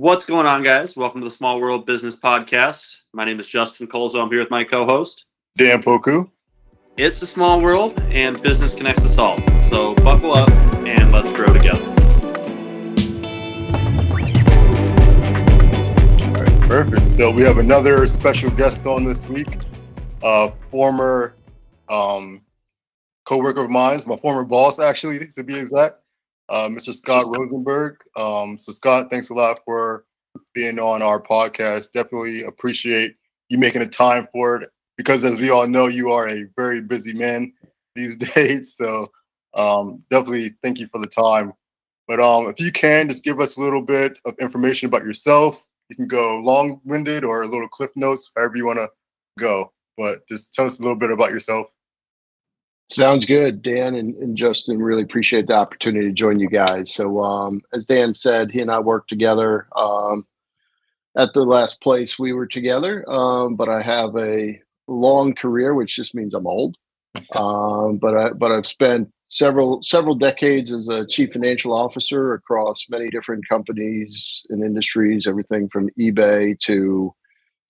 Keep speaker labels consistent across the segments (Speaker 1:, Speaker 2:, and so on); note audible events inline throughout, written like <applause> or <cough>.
Speaker 1: What's going on, guys? Welcome to the Small World Business Podcast. My name is Justin Colzo. I'm here with my co-host
Speaker 2: Dan Poku.
Speaker 1: It's a small world, and business connects us all. So buckle up and let's grow together.
Speaker 2: All right, perfect. So we have another special guest on this week, a former um, co-worker of mine, my former boss, actually, to be exact uh, Mr. Scott Rosenberg. Um, so, Scott, thanks a lot for being on our podcast. Definitely appreciate you making the time for it because, as we all know, you are a very busy man <laughs> these <laughs> days. So, um, definitely thank you for the time. But um, if you can, just give us a little bit of information about yourself. You can go long winded or a little cliff notes, however you want to go. But just tell us a little bit about yourself.
Speaker 3: Sounds good, Dan and, and, Justin. Really appreciate the opportunity to join you guys. So, um, as Dan said, he and I worked together um, at the last place we were together. Um, but I have a long career, which just means I'm old. <laughs> Um, but I but I've spent several several decades as a chief financial officer across many different companies and industries, everything from eBay to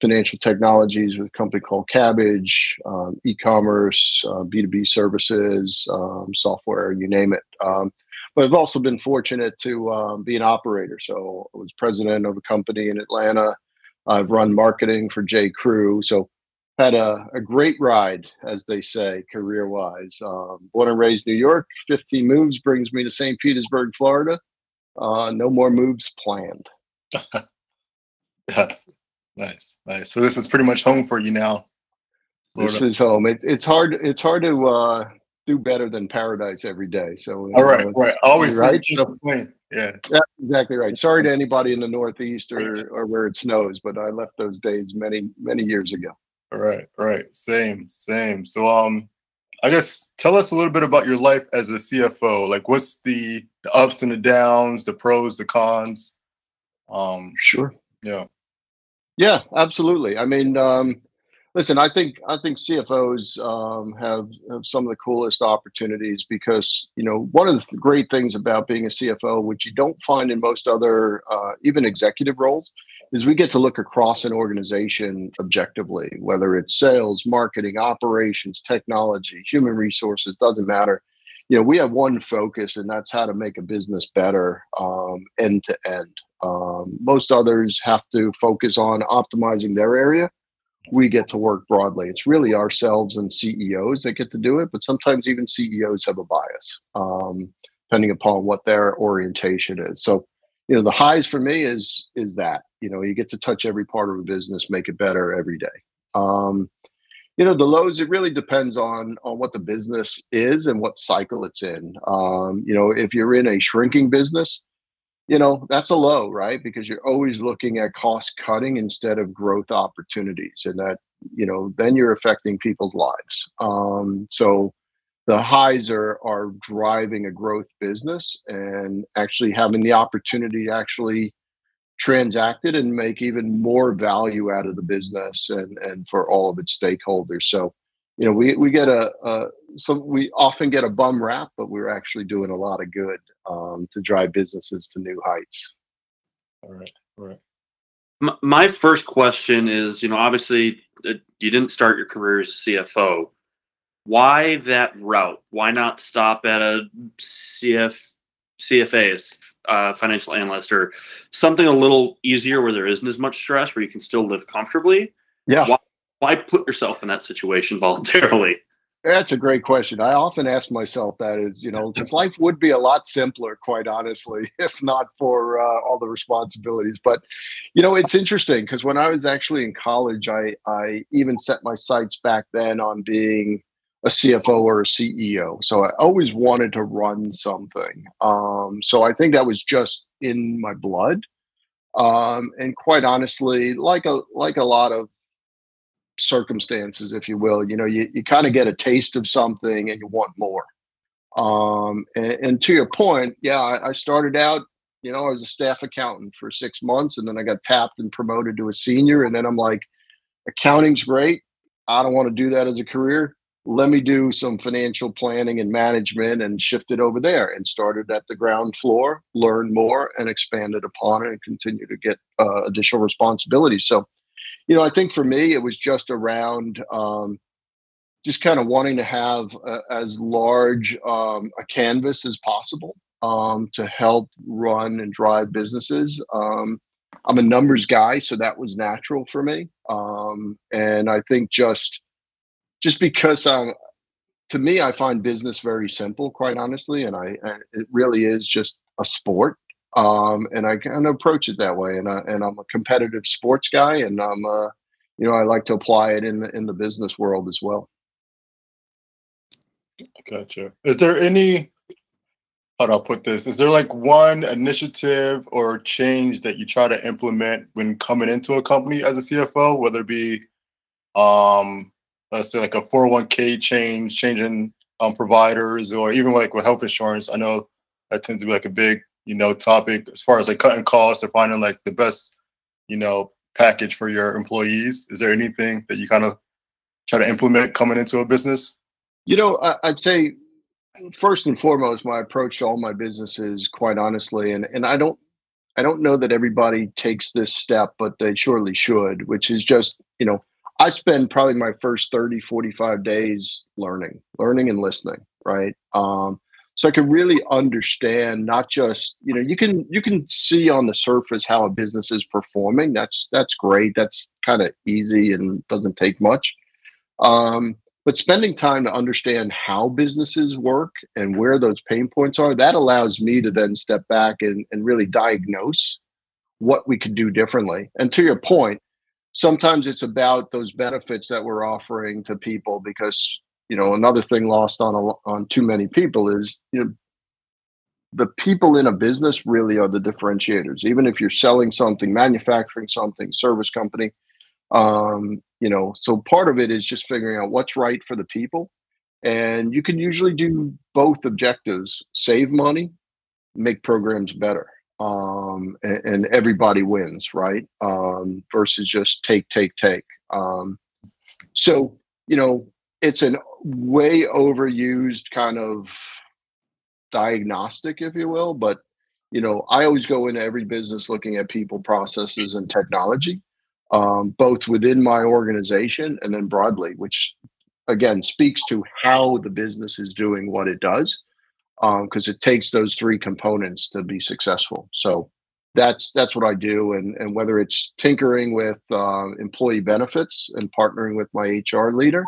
Speaker 3: financial technologies with a company called Kabbage, um, e-commerce, uh, B2B services, um, software, you name it. Um, but I've also been fortunate to um, be an operator. So I was president of a company in Atlanta. I've run marketing for J. Crew. So had a, a great ride, as they say, career-wise. Um, born and raised New York, 15 moves brings me to St. Petersburg, Florida. Uh, no more moves planned. <laughs>
Speaker 2: Nice, nice. So this is pretty much home for you now.
Speaker 3: Florida. This is home. It, it's hard. It's hard to uh, do better than paradise every day. So
Speaker 2: all right, know, right. Always right. So,
Speaker 3: yeah. yeah, exactly right. Sorry to anybody in the Northeast or or where it snows, but I left those days many many years ago.
Speaker 2: All right, right. Same, same. So um, I guess tell us a little bit about your life as a CFO. Like, what's the, the ups and the downs, the pros, the cons?
Speaker 3: Um, sure.
Speaker 2: Yeah.
Speaker 3: Yeah, absolutely. I mean, um, listen, I think I think CFOs um, have, have some of the coolest opportunities because you know one of the great things about being a CFO, which you don't find in most other uh, even executive roles, is we get to look across an organization objectively, whether it's sales, marketing, operations, technology, human resources, doesn't matter. You know, we have one focus, and that's how to make a business better um, end to end. Um, most others have to focus on optimizing their area. We get to work broadly. It's really ourselves and CEOs that get to do it, but sometimes even CEOs have a bias, um, depending upon what their orientation is. So, you know, the highs for me is is that you know you get to touch every part of a business, make it better every day. Um, you know, the lows it really depends on on what the business is and what cycle it's in. Um, you know, if you're in a shrinking business, you know that's a low right? Because you're always looking at cost cutting instead of growth opportunities and that you know then you're affecting people's lives. Um, so the highs are are driving a growth business and actually having the opportunity to actually transact it and make even more value out of the business and and for all of its stakeholders. So you know, we we get a, a so we often get a bum rap, but we're actually doing a lot of good um, to drive businesses to new heights.
Speaker 2: All right, all right.
Speaker 1: My first question is, you know, obviously uh, you didn't start your career as a CFO. Why that route? Why not stop at a CF CFA as uh, financial analyst or something a little easier where there isn't as much stress, where you can still live comfortably?
Speaker 3: Yeah.
Speaker 1: Why, why put yourself in that situation <laughs> voluntarily?
Speaker 3: That's a great question. I often ask myself that is, you know, because life would be a lot simpler, quite honestly, <laughs> if not for uh, all the responsibilities. But, you know, it's interesting because when I was actually in college, I I even set my sights back then on being a CFO or a CEO. So I always wanted to run something. Um, so I think that was just in my blood. Um, and quite honestly, like a like a lot of circumstances, if you will. You know, you, you kind of get a taste of something and you want more. Um, and, and to your point, yeah, I, I, started out, you know, as a staff accountant for six months, and then I got tapped and promoted to a senior. And then I'm like, accounting's great. I don't want to do that as a career. let me do some financial planning and management and shifted over there and started at the ground floor, learned more and expanded upon it and continue to get uh, additional responsibilities. So, you know, I think for me, it was just around um, just kind of wanting to have a, as large um, a canvas as possible um, to help run and drive businesses. Um, I'm a numbers guy, so that was natural for me. Um, and I think just just because I'm to me, I find business very simple, quite honestly, and I it really is just a sport. Um, and I kind of approach it that way. And I, and I'm a competitive sports guy, and I'm uh, you know I like to apply it in the, in the business world as well.
Speaker 2: Gotcha. Is there any, how do I put this? Is there like one initiative or change that you try to implement when coming into a company as a CFO, whether it be, um, let's say like a 401k change, changing um, providers, or even like with health insurance? I know that tends to be like a big, you know, topic as far as like cutting costs or finding like the best, you know, package for your employees. Is there anything that you kind of try to implement coming into a business?
Speaker 3: You know, I, I'd say first and foremost, my approach to all my businesses, quite honestly, and and I don't, I don't know that everybody takes this step, but they surely should, which is just, you know, I spend probably my first 30, 45 days learning, learning and listening, right? Um, so I can really understand not just, you know, you can you can see on the surface how a business is performing. That's that's great. That's kind of easy and doesn't take much. Um, but spending time to understand how businesses work and where those pain points are, that allows me to then step back and, and really diagnose what we could do differently. And to your point, sometimes it's about those benefits that we're offering to people because you know another thing lost on a, on too many people is you know the people in a business really are the differentiators. Even if you're selling something manufacturing something service company um, you know so part of it is just figuring out what's right for the people. And you can usually do both objectives save money make programs better um, and, and, everybody wins right? Um, versus just take take take. Um, so you know it's an way overused kind of diagnostic if you will but you know i always go into every business looking at people processes and technology um, both within my organization and then broadly, which again speaks to how the business is doing what it does, because um, it takes those three components to be successful. So that's that's what I do, and and whether it's tinkering with uh, employee benefits and partnering with my HR leader,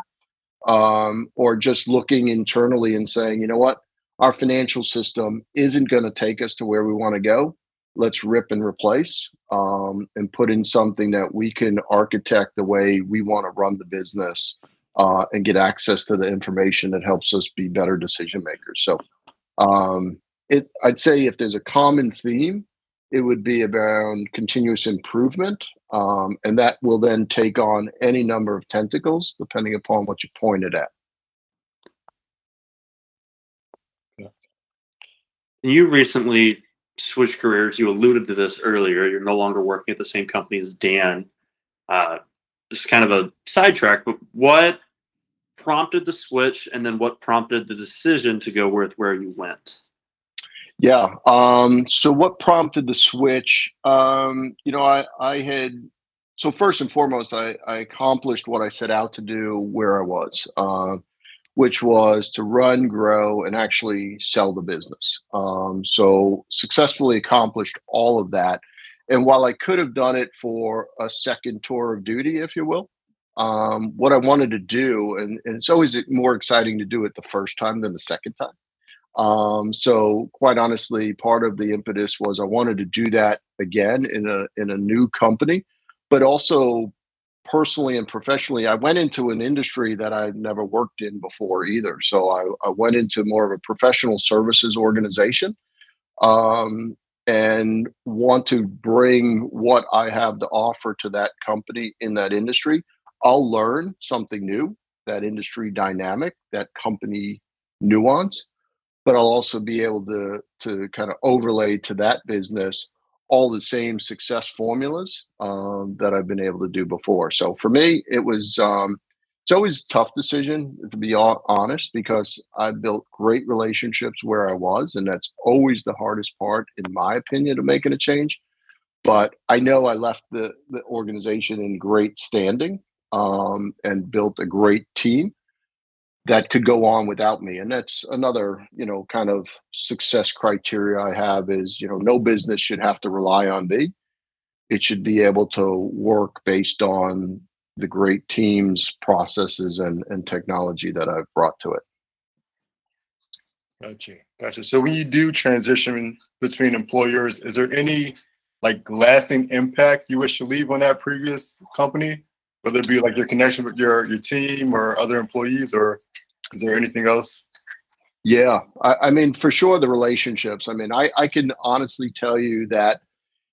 Speaker 3: um, or just looking internally and saying, you know what, our financial system isn't going to take us to where we want to go let's rip and replace um, and put in something that we can architect the way we want to run the business uh, and get access to the information that helps us be better decision makers. So, um, it I'd say if there's a common theme, it would be around continuous improvement, um, and that will then take on any number of tentacles depending upon what you pointed at.
Speaker 1: You recently switched careers. You alluded to this earlier. You're no longer working at the same company as Dan. Uh, just kind of a sidetrack, but what prompted the switch, and then what prompted the decision to go with where you went?
Speaker 3: Yeah. Um, so what prompted the switch? Um, you know, I I had so first and foremost, I, I accomplished what I set out to do where I was. Uh, which was to run, grow, and actually sell the business. Um, so successfully accomplished all of that. And while I could have done it for a second tour of duty, if you will, um, what I wanted to do, and, and, it's always more exciting to do it the first time than the second time. Um, so quite honestly, part of the impetus was I wanted to do that again in a in a new company, but also personally and professionally, I went into an industry that I'd never worked in before either. So I, I went into more of a professional services organization um, and want to bring what I have to offer to that company in that industry. I'll learn something new, that industry dynamic, that company nuance, but I'll also be able to to kind of overlay to that business all the same success formulas um, that I've been able to do before. So for me, it was um, it's always a tough decision to be honest because I built great relationships where I was, and that's always the hardest part, in my opinion, of making a change. But I know I left the the organization in great standing um, and built a great team that could go on without me and that's another you know kind of success criteria i have is you know no business should have to rely on me it should be able to work based on the great teams processes and, and technology that i've brought to it
Speaker 2: Gotcha. Gotcha. So when you do transition between employers, is there any like lasting impact you wish to leave on that previous company? Whether it be like your connection with your your team or other employees, or is there anything else?
Speaker 3: Yeah, I, I mean, for sure, the relationships. I mean, I, I can honestly tell you that,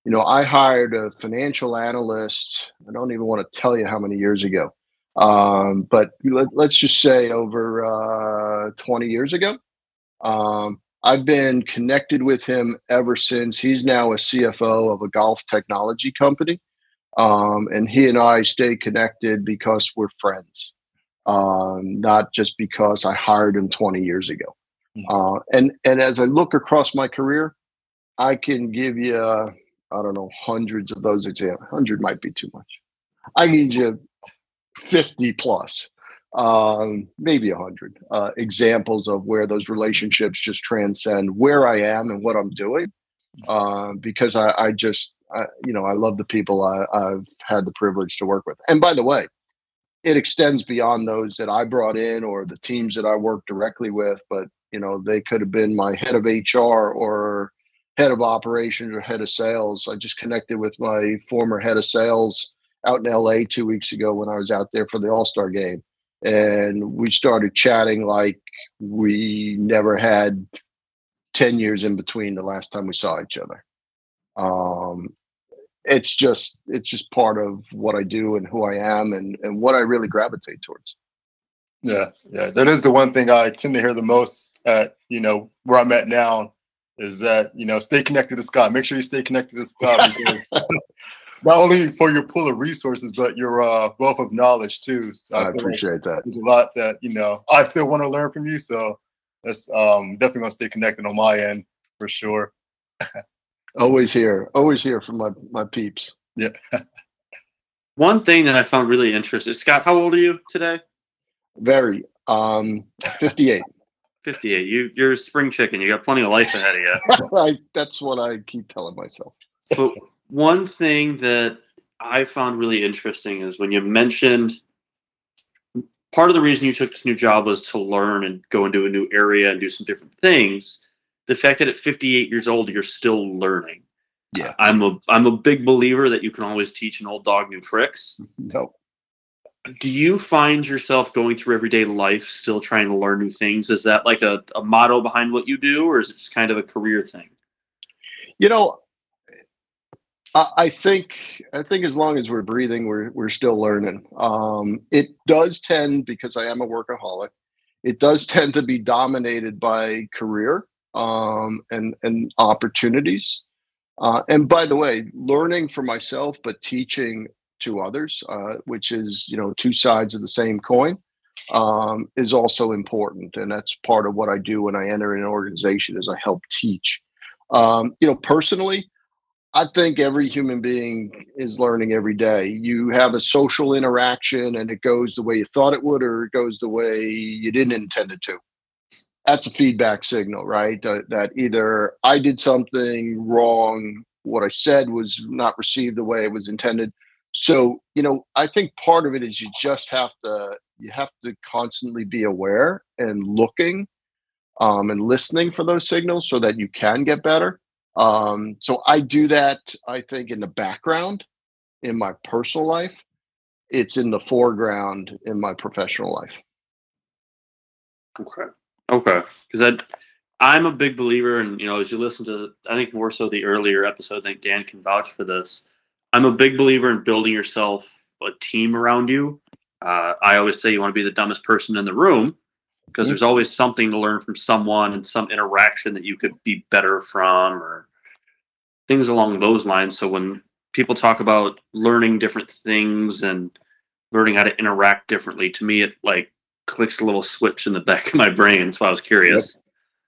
Speaker 3: you know, I hired a financial analyst. I don't even want to tell you how many years ago, um, but let, let's just say over uh, 20 years ago. Um, I've been connected with him ever since. He's now a CFO of a golf technology company. Um, and he and I stay connected because we're friends um, not just because I hired him 20 years ago.
Speaker 2: Mhm.
Speaker 3: Uh, and and as I look across my career, I can give you uh, I don't know hundreds of those examples. Hundred might be too much. I need you 50 plus, um, maybe a hundred uh, examples of where those relationships just transcend where I am and what I'm doing. Uh, because I, I just I, you know I love the people I, I've had the privilege to work with. And by the way, it extends beyond those that I brought in or the teams that I work directly with, but you know, they could have been my head of HR or head of operations or head of sales. I just connected with my former head of sales out in LA two weeks ago when I was out there for the All Star game. And we started chatting like we never had 10 years in between the last time we saw each other. Um, it's just it's just part of what I do and who I am and and what I really gravitate towards.
Speaker 2: Yeah, yeah. That is the one thing I tend to hear the most at you know where I'm at now is that you know stay connected to Scott. Make sure you stay connected to Scott <laughs> not only for your pool of resources but your uh, wealth of knowledge too. So
Speaker 3: I
Speaker 2: like
Speaker 3: appreciate that.
Speaker 2: there's a lot that you know I still want to learn from you. So that's um, definitely gonna stay connected on my end for sure.
Speaker 3: Always here, always here for my my peeps.
Speaker 2: Yeah. <laughs>
Speaker 1: One thing that I found really interesting, Scott, how old are you today?
Speaker 3: Very um 58.
Speaker 1: 58. You, you're a spring chicken. You got plenty of life ahead of you. <laughs>
Speaker 3: I, that's what I keep telling myself.
Speaker 1: but one thing that I found really interesting is when you mentioned part of the reason you took this new job was to learn and go into a new area and do some different things. The fact that at 58 years old you're still learning.
Speaker 3: Yeah.
Speaker 1: I'm a I'm a big believer that you can always teach an old dog new tricks. <laughs>
Speaker 3: No.
Speaker 1: Do you find yourself going through everyday life still trying to learn new things? Is that like a, a motto behind what you do, or is it just kind of a career thing?
Speaker 3: You know, I, think I think as long as we're breathing, we're we're still learning. Um, it does tend because I am a workaholic. It does <laughs> tend to be dominated by career um, and and opportunities. Uh, and by the way, learning for myself, but teaching to others, uh, which is you know two sides of the same coin, um, is also important, and that's part of what I do when I enter an organization. Is I help teach. Um, you know, personally, I think every human being is learning every day. You have a social interaction, and it goes the way you thought it would, or it goes the way you didn't intend it to. That's a feedback signal, right? Uh, that either I did something wrong, what I said was not received the way it was intended. So, you know, I think part of it is you just have to you have to constantly be aware and looking um, and listening for those signals so that you can get better. Um, so I do that, I think, in the background in my personal life. It's in the foreground in my professional life.
Speaker 1: Okay. Okay. Because I'm a big believer, and you know, as you listen to, I think more so the earlier episodes, I think Dan can vouch for this. I'm a big believer in building yourself a team around you. Uh, I always say you want to be the dumbest person in the room because
Speaker 3: Mhm.
Speaker 1: there's always something to learn from someone and some interaction that you could be better from or things along those lines. So when people talk about learning different things and learning how to interact differently. To me, it like clicks a little switch in the back of my brain. So I was curious.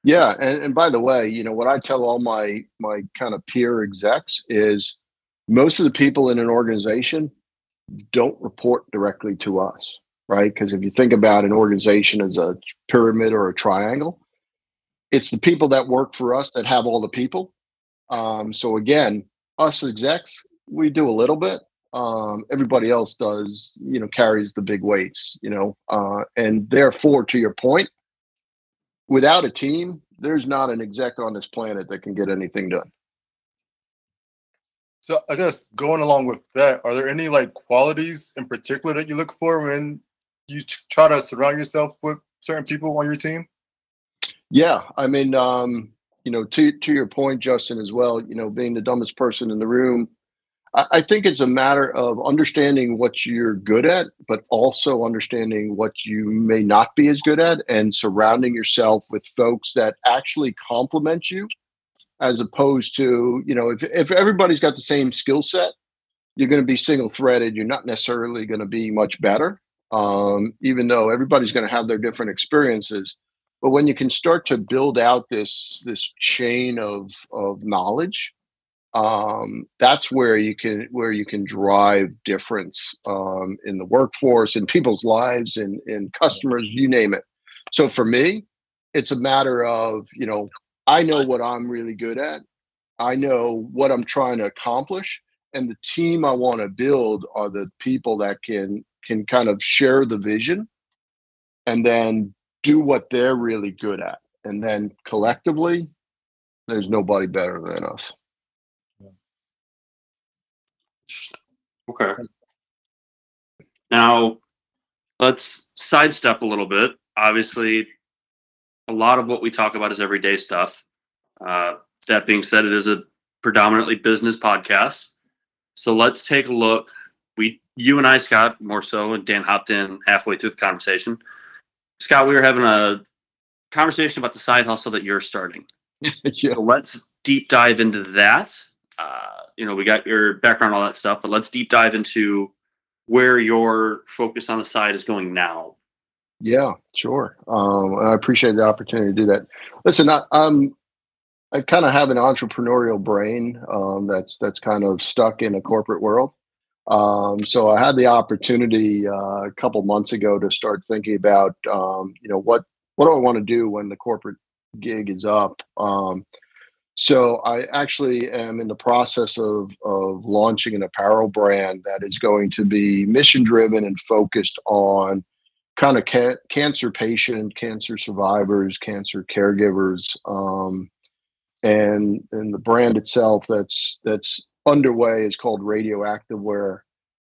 Speaker 3: Yeah, and, and by the way, you know what I tell all my my kind of peer execs is most of the people in an organization don't report directly to us, right? Because if you think about an organization as a pyramid or a triangle, it's the people that work for us that have all the people. Um, so again, us execs, we do a little bit. Um, everybody else does, you know, carries the big weights, you know, uh, and therefore, to your point, without a team, there's not an exec on this planet that can get anything done.
Speaker 2: So I guess going along with that, are there any like qualities in particular that you look for when you try to surround yourself with certain people on your team?
Speaker 3: Yeah, I mean, um, you know, to to your point, Justin, as well. You know, being the dumbest person in the room, I, I think it's a matter of understanding what you're good at, but also understanding what you may not be as good at, and surrounding yourself with folks that actually complement you as opposed to you know if, if everybody's got the same skill set you're going to be single threaded you're not necessarily going to be much better um, even though everybody's going to have their different experiences but when you can start to build out this this chain of of knowledge um, that's where you can where you can drive difference um, in the workforce in people's lives in in customers you name it. So for me it's a matter of you know I know what I'm really good at. I know what I'm trying to accomplish, and the team I want to build are the people that can can kind of share the vision, and then do what they're really good at, and then collectively, there's nobody better than us.
Speaker 1: Okay. Now, let's sidestep a little bit. Obviously, a lot of what we talk about is everyday stuff. Uh, that being said, it is a predominantly business podcast. So let's take a look. We, you and I, Scott, more so, and Dan hopped in halfway through the conversation. Scott, we were having a conversation about the side hustle that you're starting. <laughs>
Speaker 3: yeah.
Speaker 1: So let's deep dive into that. Uh, you know, we got your background, all that stuff, but let's deep dive into where your focus on the side is going now.
Speaker 3: Yeah, sure. Um, I appreciate the opportunity to do that. Listen, I, I'm I kind of have an entrepreneurial brain um, that's that's kind of stuck in a corporate world. Um, so I had the opportunity uh, a couple months ago to start thinking about um, you know what what do I want to do when the corporate gig is up. Um, so I actually am in the process of of launching an apparel brand that is going to be mission driven and focused on kind of ca- cancer patient, cancer survivors, cancer caregivers, um, and and the brand itself that's that's underway is called Radioactive. Where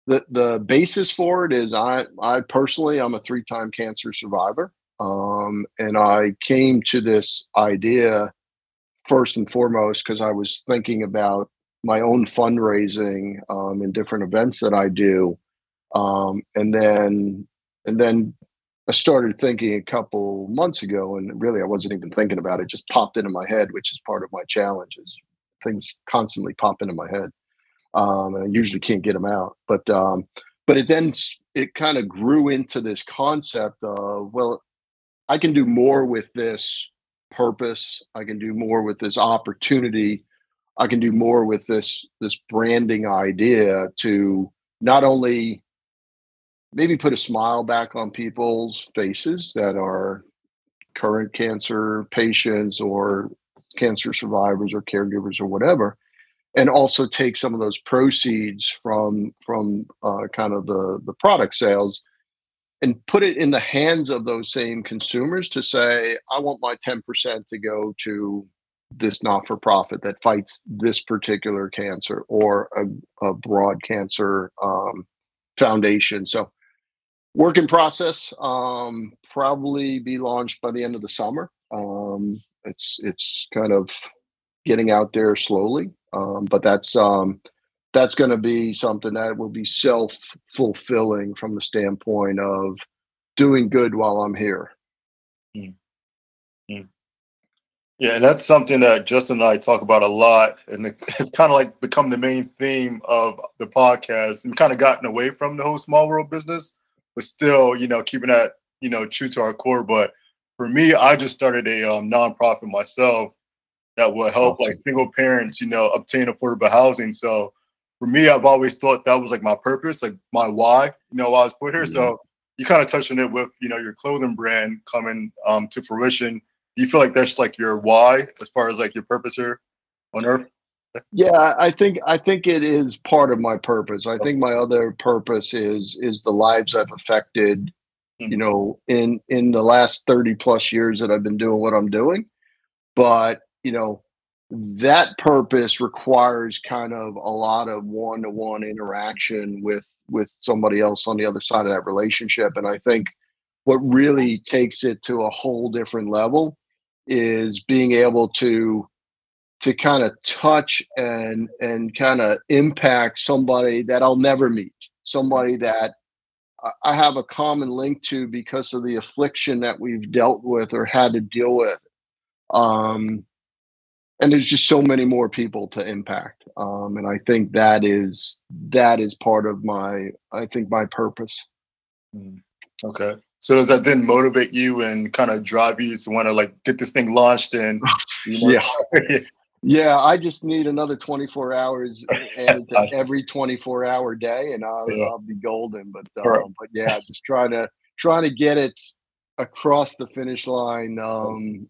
Speaker 3: the the basis for it is I I personally I'm a three time cancer survivor, um, and I came to this idea first and foremost because I was thinking about my own fundraising um, in different events that I do, um, and then and then I started thinking a couple months ago, and really I wasn't even thinking about it. Just popped into my head, which is part of my challenge. Is things constantly pop into my head, um, and I usually can't get them out. But um, but it then it kind of grew into this concept of well, I can do more with this purpose. I can do more with this opportunity. I can do more with this this branding idea to not only maybe put a smile back on people's faces that are current cancer patients or cancer survivors or caregivers or whatever and also take some of those proceeds from from uh, kind of the the product sales and put it in the hands of those same consumers to say i want my 10% to go to this not-for-profit that fights this particular cancer or a, a broad cancer um, foundation so work in process. Um, probably be launched by the end of the summer. Um, it's it's kind of getting out there slowly, um, but that's um, that's going to be something that will be self fulfilling from the standpoint of doing good while I'm here.
Speaker 2: Mm. Mm. Yeah, and that's something that Justin and I talk about a lot, and it's kind of like become the main theme of the podcast, and kind of gotten away from the whole small world business, but still, you know, keeping that you know true to our core. But for me, I just started a um, nonprofit myself that will help like single parents, you know, obtain affordable housing. So for me, I've always thought that was like my purpose, like my why, you know, why I was put here. So you kind of touched on it with you know your clothing brand coming um, to fruition do you feel like that's like your why as far as like your purpose here on earth
Speaker 3: Yeah, I think I think it is part of my purpose. I think my other purpose is is the lives I've affected, you
Speaker 2: Mhm.
Speaker 3: know, in in the last 30 plus years that I've been doing what I'm doing. But, you know, that purpose requires kind of a lot of one-to-one interaction with with somebody else on the other side of that relationship. And I think what really takes it to a whole different level is being able to to kind of touch and and kind of impact somebody that I'll never meet, somebody that I- have a common link to because of the affliction that we've dealt with or had to deal with. Um, and there's just so many more people to impact. Um, and I think that is that is part of my I think my purpose.
Speaker 2: okay so does that then motivate you and kind of drive you to want to like get this thing launched and <laughs> you know,
Speaker 3: Yeah. <laughs> Yeah, I just need another 24 hours <laughs> to every 24 hour day, and I'll,
Speaker 2: Yeah.
Speaker 3: I'll be golden. But
Speaker 2: Right.
Speaker 3: um, but yeah, just trying to trying to get it across the finish line. Um,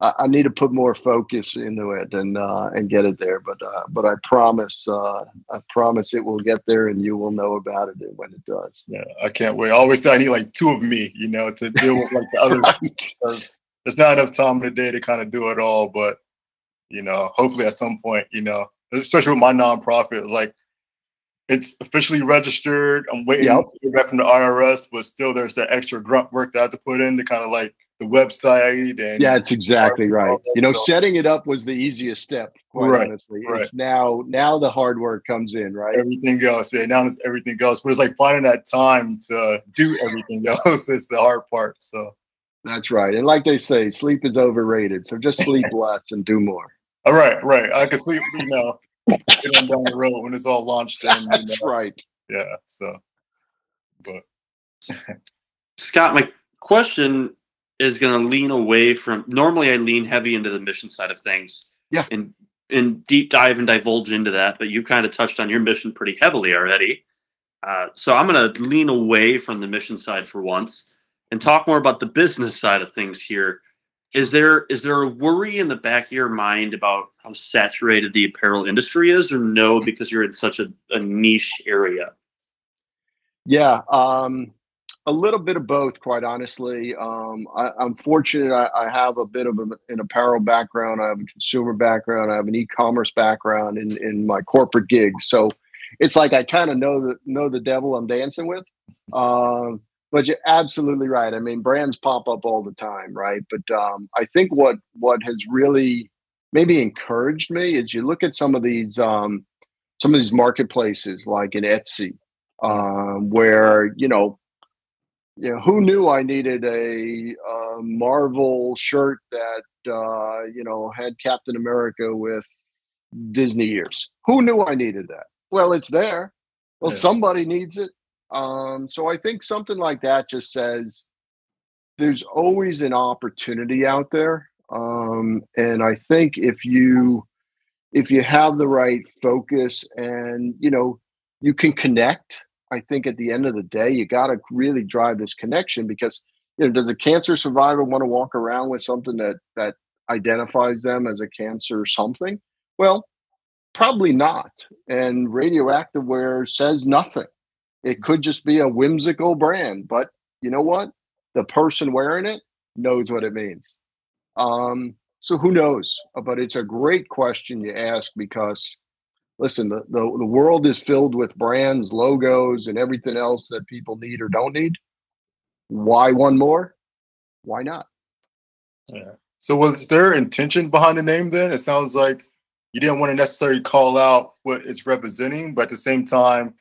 Speaker 3: I, I, need to put more focus into it and uh, and get it there. But uh, but I promise uh, I promise it will get there, and you will know about it when it does.
Speaker 2: yeah i can't wait i always say i need like two of me you know to deal with like the other <laughs> because there's not enough time in the day to kind of do it all but you know hopefully at some point you know especially with my nonprofit like it's officially registered i'm waiting
Speaker 3: Yep.
Speaker 2: to get back from the irs but still there's that extra grunt work that i have to put in to kind of like the website and
Speaker 3: Yeah, it's exactly right. You know, setting it up was the easiest step. Quite
Speaker 2: Right,
Speaker 3: honestly,
Speaker 2: right.
Speaker 3: it's now now the hard work comes in. Right.
Speaker 2: everything else. Yeah, now it's everything else. But it's like finding that time to do everything <laughs> else is the hard part. So,
Speaker 3: That's right. And like they say, sleep is overrated. So just sleep <laughs> less and do more.
Speaker 2: All right, right. I can see you know, get on down the road when it's all launched. In, you
Speaker 3: That's
Speaker 2: know.
Speaker 3: right.
Speaker 2: Yeah. So, but
Speaker 1: Scott, my question is going to lean away from. Normally, I lean heavy into the mission side of things.
Speaker 3: Yeah.
Speaker 1: And and deep dive and divulge into that, but you kind of touched on your mission pretty heavily already. Uh, so I'm going to lean away from the mission side for once and talk more about the business side of things here. Is there is there a worry in the back of your mind about how saturated the apparel industry is, or no, because you're in such a, a niche area?
Speaker 3: Yeah. Um, a little bit of both, quite honestly. Um, I, I'm fortunate. I, I have a bit of a, an apparel background. I have a consumer background. I have an e-commerce background in, in my corporate gigs. So it's like I kind of know the know the devil I'm dancing with. Um, but you're absolutely right. I mean, brands pop up all the time, right? But um, I think what what has really maybe encouraged me is you look at some of these um, some of these marketplaces like in Etsy, um, where you know, you know, who knew I needed a, uh Marvel shirt that uh, you know had Captain America with Disney ears? Who knew I needed that? Well, it's there. Well,
Speaker 2: Yeah.
Speaker 3: somebody needs it. Um, so I think something like that just says there's always an opportunity out there. Um, and I think if you if you have the right focus and you know you can connect, I think at the end of the day you got to really drive this connection because you know does a cancer survivor want to walk around with something that that identifies them as a cancer something? Well, probably not. And radioactive wear says nothing. It could just be a whimsical brand, but you know what? The person wearing it knows what it means. Um, so who knows? But it's a great question you ask because listen, the, the, the world is filled with brands, logos, and everything else that people need or don't need. Why one more? Why not?
Speaker 2: yeah. So was there intention behind the name then? It sounds like you didn't want to necessarily call out what it's representing, but at the same time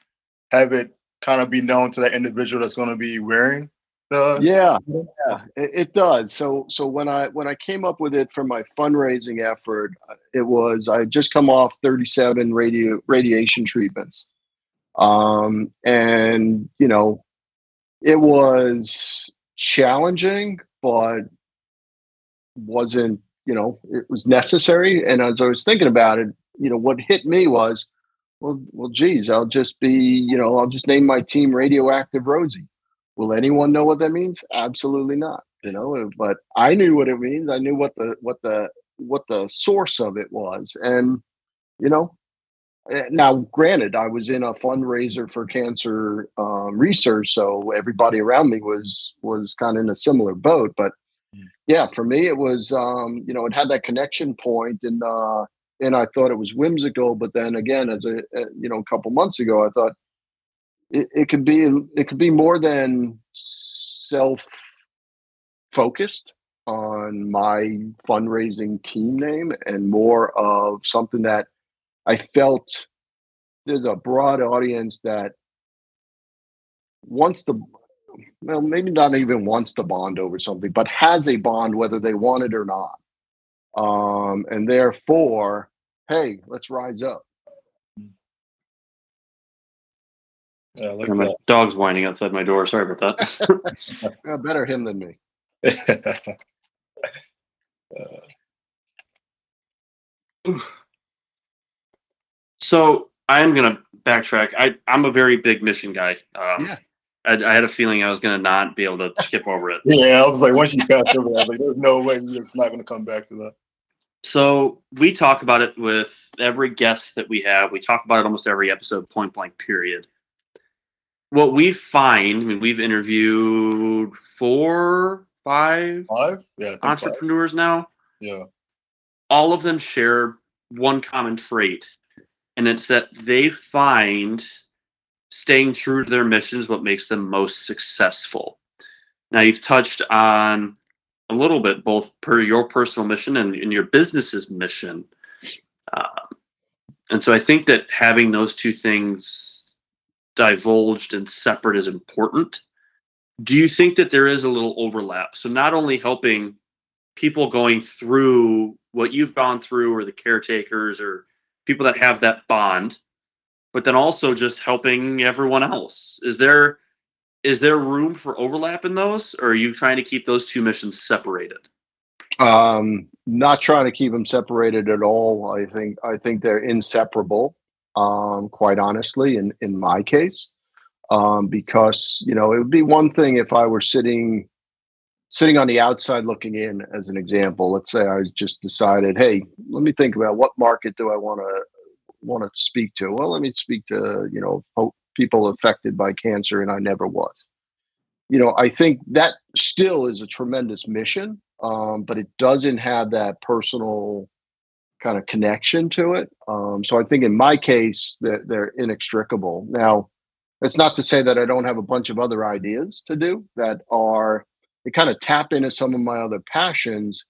Speaker 2: have it kind of be known to that individual that's going to be wearing The
Speaker 3: yeah, yeah, it, it does. So, so when I when I came up with it for my fundraising effort, uh, it was I had just come off 37 radio radiation treatments, um, and you know, it was challenging, but wasn't you know it was necessary. And as I was thinking about it, you know, what hit me was, well, well, geez, I'll just be you know I'll just name my team Radioactive Rosie Will anyone know what that means? Absolutely not. You know, but I knew what it means. I knew what the what the what the source of it was, and you know, eh, now granted, I was in a fundraiser for cancer um, research, so everybody around me was was kind of in a similar boat. But hmm. yeah, for me, it was um, you know, it had that connection point, and uh, and I thought it was whimsical. But then again, as a eh, you know, a couple months ago, I thought it, it could be it could be more than self focused on my fundraising team name and more of something that I felt there's a broad audience that wants to well maybe not even wants to bond over something but has a bond whether they want it or not um and therefore hey let's rise up
Speaker 1: Yeah, like my dog's whining outside my door. Sorry about
Speaker 3: that. <laughs> yeah, better him than me. <laughs>
Speaker 1: so I'm gonna backtrack. I I'm a very big mission guy. Um, yeah. I, I, had a feeling I was gonna not be able to skip over it. <laughs>
Speaker 2: Yeah, I was like, once you pass over, I was like, there's no way you're just not gonna come back to that.
Speaker 1: So we talk about it with every guest that we have. We talk about it almost every episode, point blank, period what we find, I mean, we've interviewed four, five,
Speaker 2: five, yeah,
Speaker 1: entrepreneurs
Speaker 2: five.
Speaker 1: now.
Speaker 2: Yeah,
Speaker 1: all of them share one common trait, and it's that they find staying true to their mission is what makes them most successful. Now, you've touched on a little bit both per your personal mission and, and your business's mission. Uh, and so I think that having those two things divulged and separate is important. Do you think that there is a little overlap? So not only helping people going through what you've gone through or the caretakers or people that have that bond, but then also just helping everyone else. Is there is there room for overlap in those or are you trying to keep those two missions separated?
Speaker 3: Um not trying to keep them separated at all. I think I think they're inseparable um, quite honestly, in, in my case, um, because, you know, it would be one thing if I were sitting sitting on the outside looking in as an example let's say i just decided hey let me think about what market do i want to want to speak to well let me speak to you know people affected by cancer and i never was you know i think that still is a tremendous mission um, but it doesn't have that personal kind of connection to it. Um, so I think in my case that they're, they're inextricable. Now, it's not to say that I don't have a bunch of other ideas to do that are they kind of tap into some of my other passions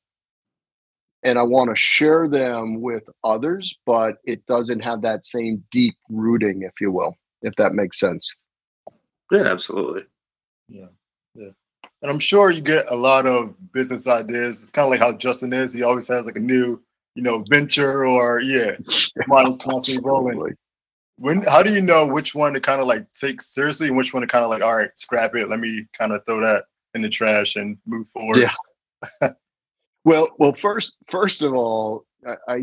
Speaker 3: and I want to share them with others, but it doesn't have that same deep rooting, if you will, if that makes sense.
Speaker 1: Yeah, absolutely.
Speaker 2: Yeah. Yeah. And I'm sure you get a lot of business ideas. It's kind of like how Justin is. He always has like a new you know, venture or yeah, <laughs> mine's constantly rolling. When how do you know which one to kind of like take seriously and which one to kind of like, all right, scrap it. Let me kind of throw that in the trash and move forward.
Speaker 3: Yeah. <laughs> well, well, first, first of all, I, I,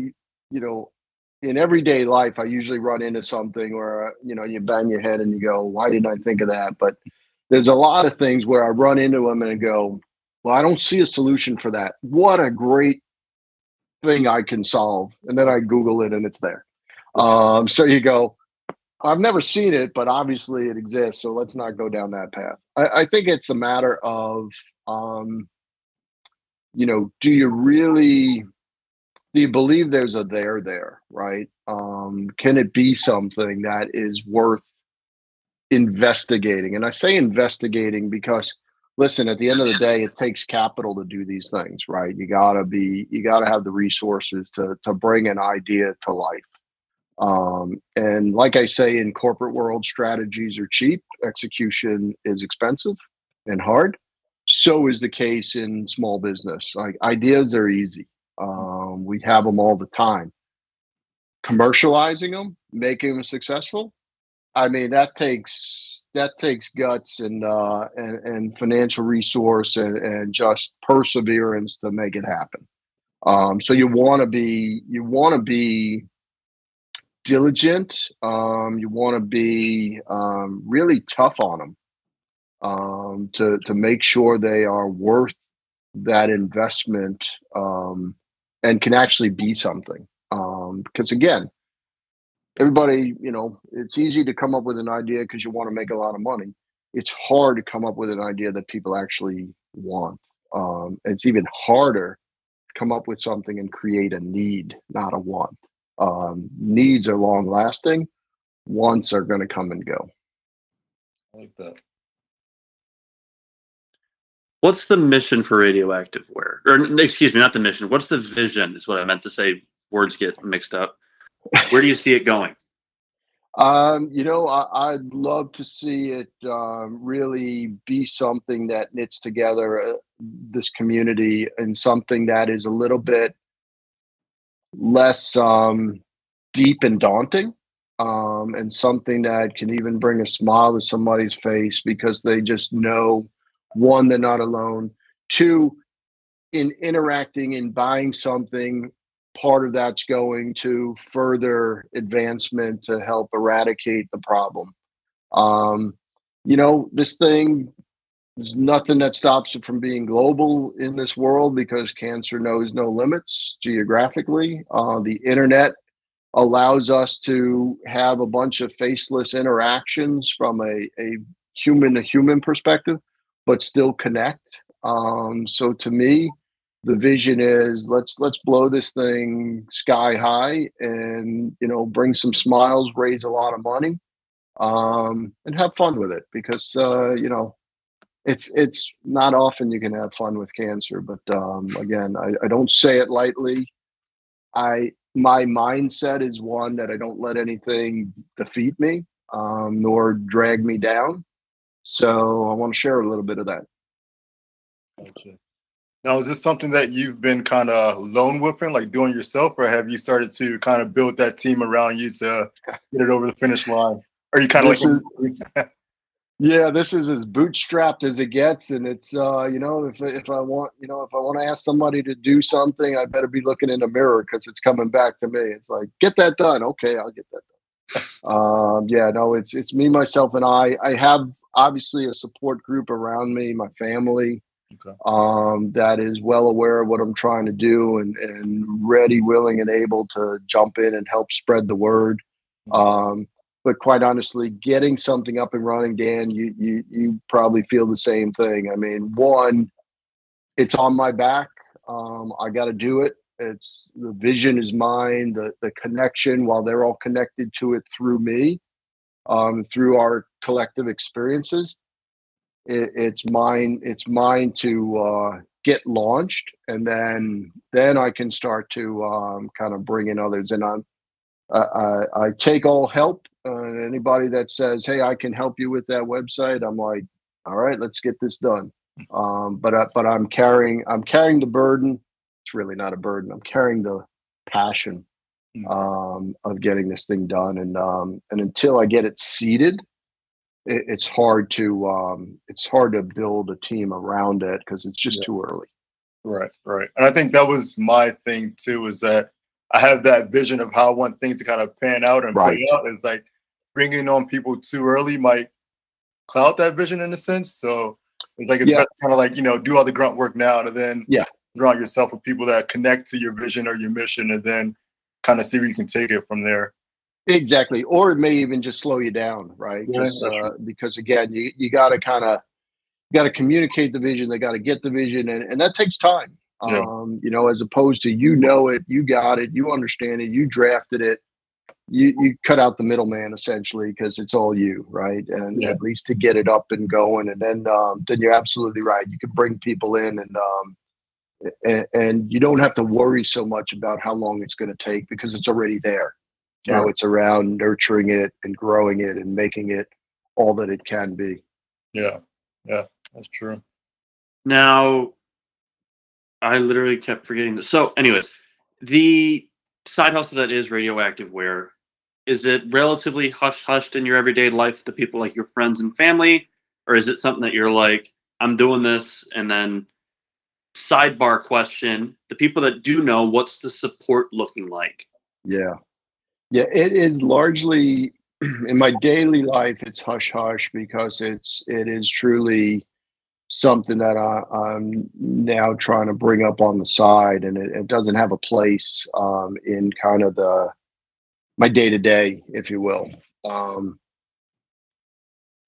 Speaker 3: you know, in everyday life, I usually run into something where you know you bang your head and you go, "Why didn't I think of that?" But there's a lot of things where I run into them and go, "Well, I don't see a solution for that." What a great thing I can solve. And then I Google it and it's there. Um, so you go, I've never seen it, but obviously it exists. So let's not go down that path. I, I think it's a matter of, um, you know, do you really, do you believe there's a there there, right? Um, can it be something that is worth investigating? And I say investigating because listen, at the end of the day, it takes capital to do these things, right? You gotta be, you gotta have the resources to to bring an idea to life. Um, and like I say, in corporate world, strategies are cheap, execution is expensive and hard. so is the case in small business. Like ideas are easy. Um, we have them all the time. Commercializing them, making them successful. I mean, that takes that takes guts and uh, and, and financial resource and, and just perseverance to make it happen. Um, so you want to be you want to be diligent. Um, you want to be um, really tough on them um, to to make sure they are worth that investment um, and can actually be something. Um, because again, everybody, you know, it's easy to come up with an idea because you want to make a lot of money. It's hard to come up with an idea that people actually want. Um, it's even harder to come up with something and create a need, not a want. Um, needs are long lasting. Wants are going to come and go.
Speaker 2: I like that.
Speaker 1: What's the mission for Radioactive Wear? Or excuse me, not the mission. What's the vision? Is what I meant to say. Words get mixed up. Where do you see it going?
Speaker 3: Um, you know, I, I'd love to see it um, really be something that knits together uh, this community and something that is a little bit less um, deep and daunting, um, and something that can even bring a smile to somebody's face because they just know one, they're not alone. Two, in interacting and buying something part of that's going to further advancement to help eradicate the problem. Um, you know, this thing, there's nothing that stops it from being global in this world because cancer knows no limits geographically. Uh, the internet allows us to have a bunch of faceless interactions from a, a human to human perspective, but still connect. Um, so to me, the vision is let's let's blow this thing sky high and you know bring some smiles raise a lot of money um and have fun with it because uh you know it's it's not often you can have fun with cancer but um again i, I don't say it lightly i my mindset is one that i don't let anything defeat me um nor drag me down so i want to share a little bit of that
Speaker 2: Gotcha. Now, is this something that you've been kind of lone wolfing, like doing yourself, or have you started to kind of build that team around you to <laughs> get it over the finish line? Are you kind of like,
Speaker 3: Yeah, this is as bootstrapped as it gets, and it's uh, you know, if if I want, you know, if I want to ask somebody to do something, I better be looking in the mirror because it's coming back to me. It's like, get that done. Okay, I'll get that done. Um, yeah, no, it's it's me, myself, and I. I have obviously a support group around me, my family,
Speaker 2: Okay.
Speaker 3: um, that is well aware of what I'm trying to do and and ready, willing, and able to jump in and help spread the word. Um, but quite honestly, getting something up and running, Dan, you you you probably feel the same thing. I mean, one, it's on my back. Um, I got to do it. It's the vision is mine. The the connection, while they're all connected to it through me, um, through our collective experiences, it, it's mine. It's mine to uh, get launched, and then then I can start to um, kind of bring in others. And I'm I, I, take all help. Uh, anybody that says, "Hey, I can help you with that website," I'm like, "All right, let's get this done." Um, but but I'm carrying I'm carrying the burden. It's really not a burden. I'm carrying the passion
Speaker 2: Mm.
Speaker 3: um, of getting this thing done, and um, and until I get it seated, it, it's hard to um, it's hard to build a team around it because it's just
Speaker 2: Yeah.
Speaker 3: too early.
Speaker 2: Right, right. And I think that was my thing too, is that I have that vision of how I want things to kind of pan out and
Speaker 3: Right.
Speaker 2: play out. It's like bringing on people too early might cloud that vision in a sense. So it's like it's
Speaker 3: Yeah.
Speaker 2: kind of like, you know, do all the grunt work now and then
Speaker 3: Yeah.
Speaker 2: Surround yourself with people that connect to your vision or your mission and then kind of see where you can take it from there.
Speaker 3: Exactly, or it may even just slow you down, right?
Speaker 2: Yeah,
Speaker 3: Just, uh, because again, you you got to kind of got to communicate the vision. They got to get the vision, and and that takes time.
Speaker 2: Yeah.
Speaker 3: Um, you know, as opposed to you know it, you got it, you understand it, you drafted it. You you cut out the middleman essentially because it's all you, right? And
Speaker 2: Yeah.
Speaker 3: at least to get it up and going, and then um, then you're absolutely right. You can bring people in and. Um, and, and you don't have to worry so much about how long it's going to take because it's already there. You know, it's around nurturing it and growing it and making it all that it can be.
Speaker 2: Yeah, yeah, that's true.
Speaker 1: Now, I literally kept forgetting this. So, anyways, the side hustle that is radioactive wear is it relatively hush hushed in your everyday life to people like your friends and family, or is it something that you're like, I'm doing this, and then sidebar question: the people that do know, what's the support looking like?
Speaker 3: Yeah. Yeah, it is largely <clears throat> in my daily life it's hush hush because it's it is truly something that I, I'm now trying to bring up on the side and it, it doesn't have a place um, in kind of the my day to day, if you will. Um,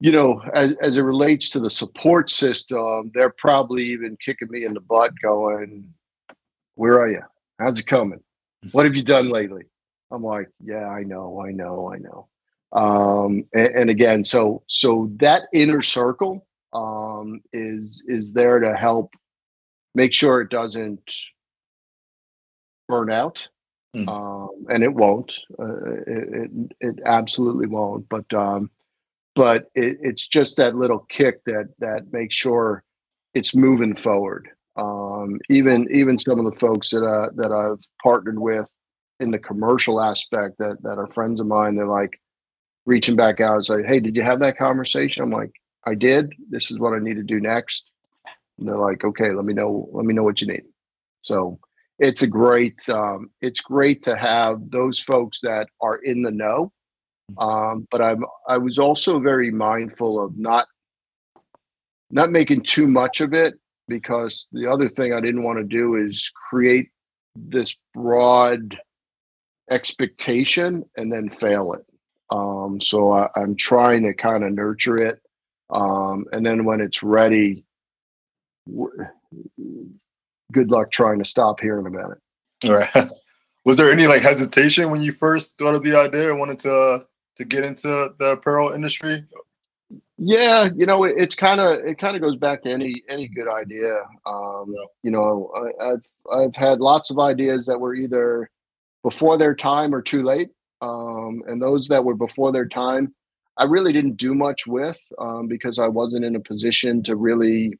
Speaker 3: you know, as, as it relates to the support system, they're probably even kicking me in the butt going, Where are you? How's it coming? What have you done lately? I'm like, yeah, I know, I know, I know. Um, and, and again, so so that inner circle um, is is there to help make sure it doesn't burn out,
Speaker 2: Mm.
Speaker 3: um, and it won't. Uh, it, it it absolutely won't. But um, but it, it's just that little kick that that makes sure it's moving forward. Um, even even some of the folks that uh, that I've partnered with in the commercial aspect that that are friends of mine they're like reaching back out and say hey did you have that conversation? I'm like i did. This is what i need to do next. And they're like okay let me know let me know what you need. So it's a great um, it's great to have those folks that are in the know um, but i'm i was also very mindful of not not making too much of it because the other thing i didn't want to do is create this broad expectation and then fail it. Um, so I, I'm trying to kind of nurture it. Um, and then when it's ready, w- good luck trying to stop hearing about it.
Speaker 2: All right. <laughs> Was there any like hesitation when you first thought of the idea and wanted to to get into the apparel industry?
Speaker 3: Yeah, you know, it, it's kind of it kind of goes back to any any good idea. Um,
Speaker 2: Yeah.
Speaker 3: You know, I, I've I've had lots of ideas that were either before their time or too late, um, and those that were before their time, I really didn't do much with um, because I wasn't in a position to really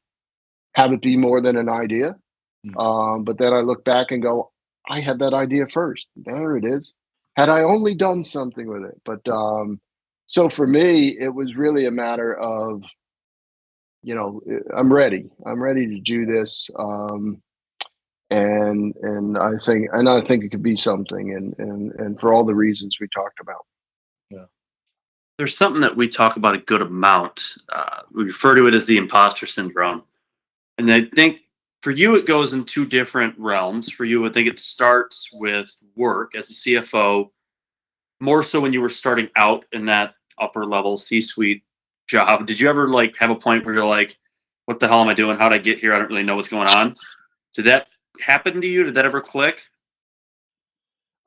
Speaker 3: have it be more than an idea.
Speaker 2: Mm.
Speaker 3: Um, but then I look back and go, I had that idea first. There it is. Had I only done something with it, but um, so for me, it was really a matter of, you know, I'm ready. I'm ready to do this. Um, and and I think and I think it could be something and and and for all the reasons we talked about. Yeah.
Speaker 1: There's something that we talk about a good amount. Uh, we refer to it as the imposter syndrome, and I think for you it goes in two different realms. For you, I think it starts with work as a CFO, more so when you were starting out in that upper level C-suite job. Did you ever like have a point where you're like, "What the hell am I doing? How would I get here? I don't really know what's going on." Did that happen to you? Did that ever click?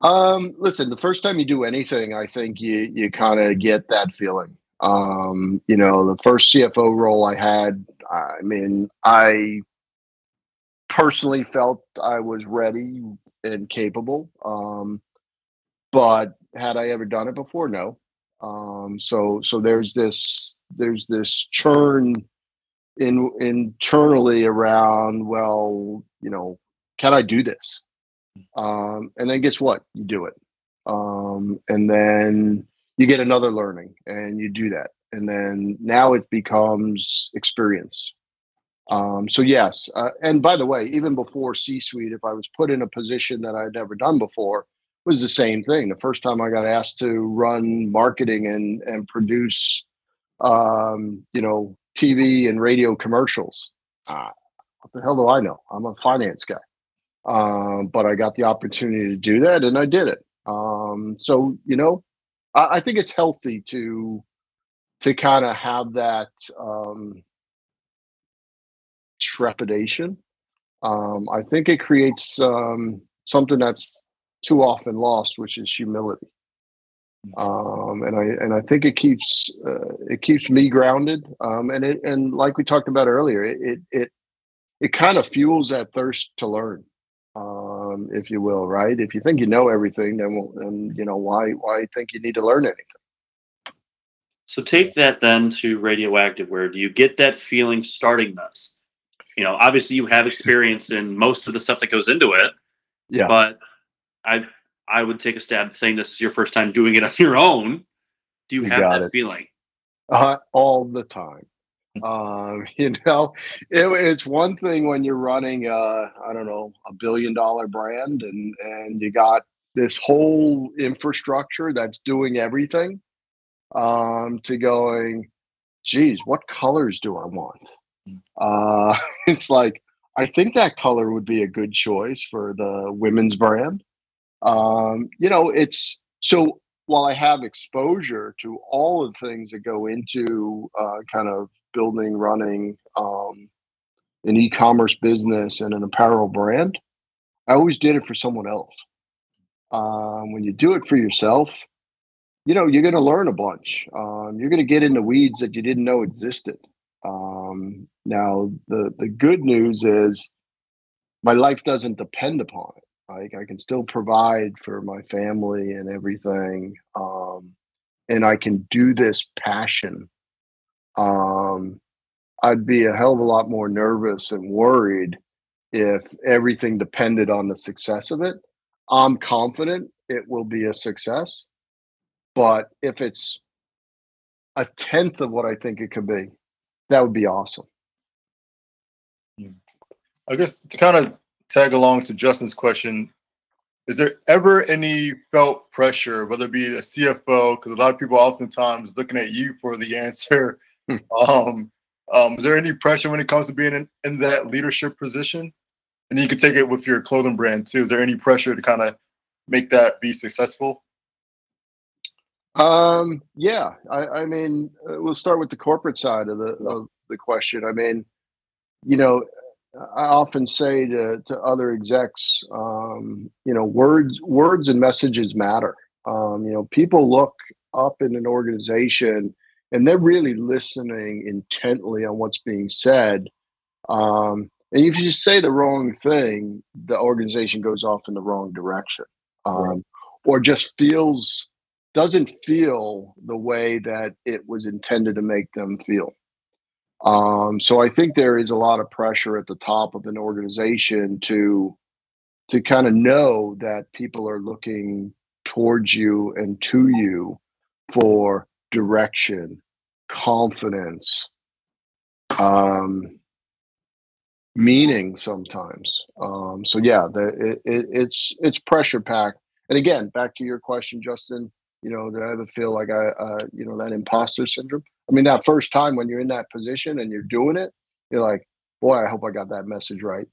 Speaker 3: Um, listen, the first time you do anything, I think you you kind of get that feeling. Um, you know, the first CFO role I had, I mean, I personally felt I was ready and capable. Um, but had I ever done it before? No. Um, so so there's this there's this churn in internally around. Well, you know, can I do this? Um, and then guess what? You do it. Um, and then you get another learning and you do that. And then now it becomes experience. Um, so yes, uh, and by the way, even before C-suite, if I was put in a position that I'd never done before, was the same thing. The first time I got asked to run marketing and and produce, um, you know, TV and radio commercials, uh, what the hell do I know? I'm a finance guy, um, but I got the opportunity to do that, and I did it. Um, so you know, I, I think it's healthy to to kind of have that. Trepidation. Um, I think it creates um, something that's too often lost, which is humility. Um, and I and I think it keeps uh, it keeps me grounded. Um, and it and like we talked about earlier, it it it, it kind of fuels that thirst to learn, um, if you will. Right? If you think you know everything, then well, then you know why why think you need to learn anything.
Speaker 1: So take that then to radioactive. Where do you get that feeling starting this? You know, obviously you have experience in most of the stuff that goes into it,
Speaker 3: Yeah.
Speaker 1: but I I would take a stab at saying this is your first time doing it on your own. Do you,
Speaker 3: You
Speaker 1: have that
Speaker 3: it.
Speaker 1: feeling?
Speaker 3: uh, all the time. Um, <laughs> you know, it, it's one thing when you're running, uh, I don't know, a billion dollar brand and, and you got this whole infrastructure that's doing everything um, to going, geez, what colors do I want? Uh, <laughs> it's like, I think that color would be a good choice for the women's brand. Um, you know, it's so while I have exposure to all of the things that go into uh, kind of building, running um, an e-commerce business and an apparel brand, I always did it for someone else. Um, when you do it for yourself, you know you're going to learn a bunch. Um, you're going to get into weeds that you didn't know existed. Um, now, the the good news is my life doesn't depend upon it. Like I can still provide for my family and everything, um, and I can do this passion. Um, I'd be a hell of a lot more nervous and worried if everything depended on the success of it. I'm confident it will be a success, but if it's a tenth of what I think it could be, that would be awesome.
Speaker 2: I guess to kind of tag along to Justin's question, is there ever any felt pressure, whether it be a CFO, because a lot of people oftentimes looking at you for the <laughs> answer.
Speaker 3: Hmm.
Speaker 2: um, um, is there any pressure when it comes to being in, in that leadership position? And you can take it with your clothing brand too. Is there any pressure to kind of make that be successful?
Speaker 3: Um, yeah, I, I mean, uh, we'll start with the corporate side of the of the question. I mean, you know, I often say to to other execs, um, you know, words words and messages matter. Um, you know, people look up in an organization and they're really listening intently on what's being said. Um, and if you say the wrong thing, the organization goes off in the wrong direction, um, or just feels doesn't feel the way that it was intended to make them feel. Um, so I think there is a lot of pressure at the top of an organization to to kind of know that people are looking towards you and to you for direction, confidence, um, meaning sometimes. Um, so yeah, the, it, it, it's it's pressure packed. And again, back to your question, Justin. You know, do I ever feel like I, uh, you know, that imposter syndrome? I mean, that first time when you're in that position and you're doing it, you're like, boy, I hope I got that message right.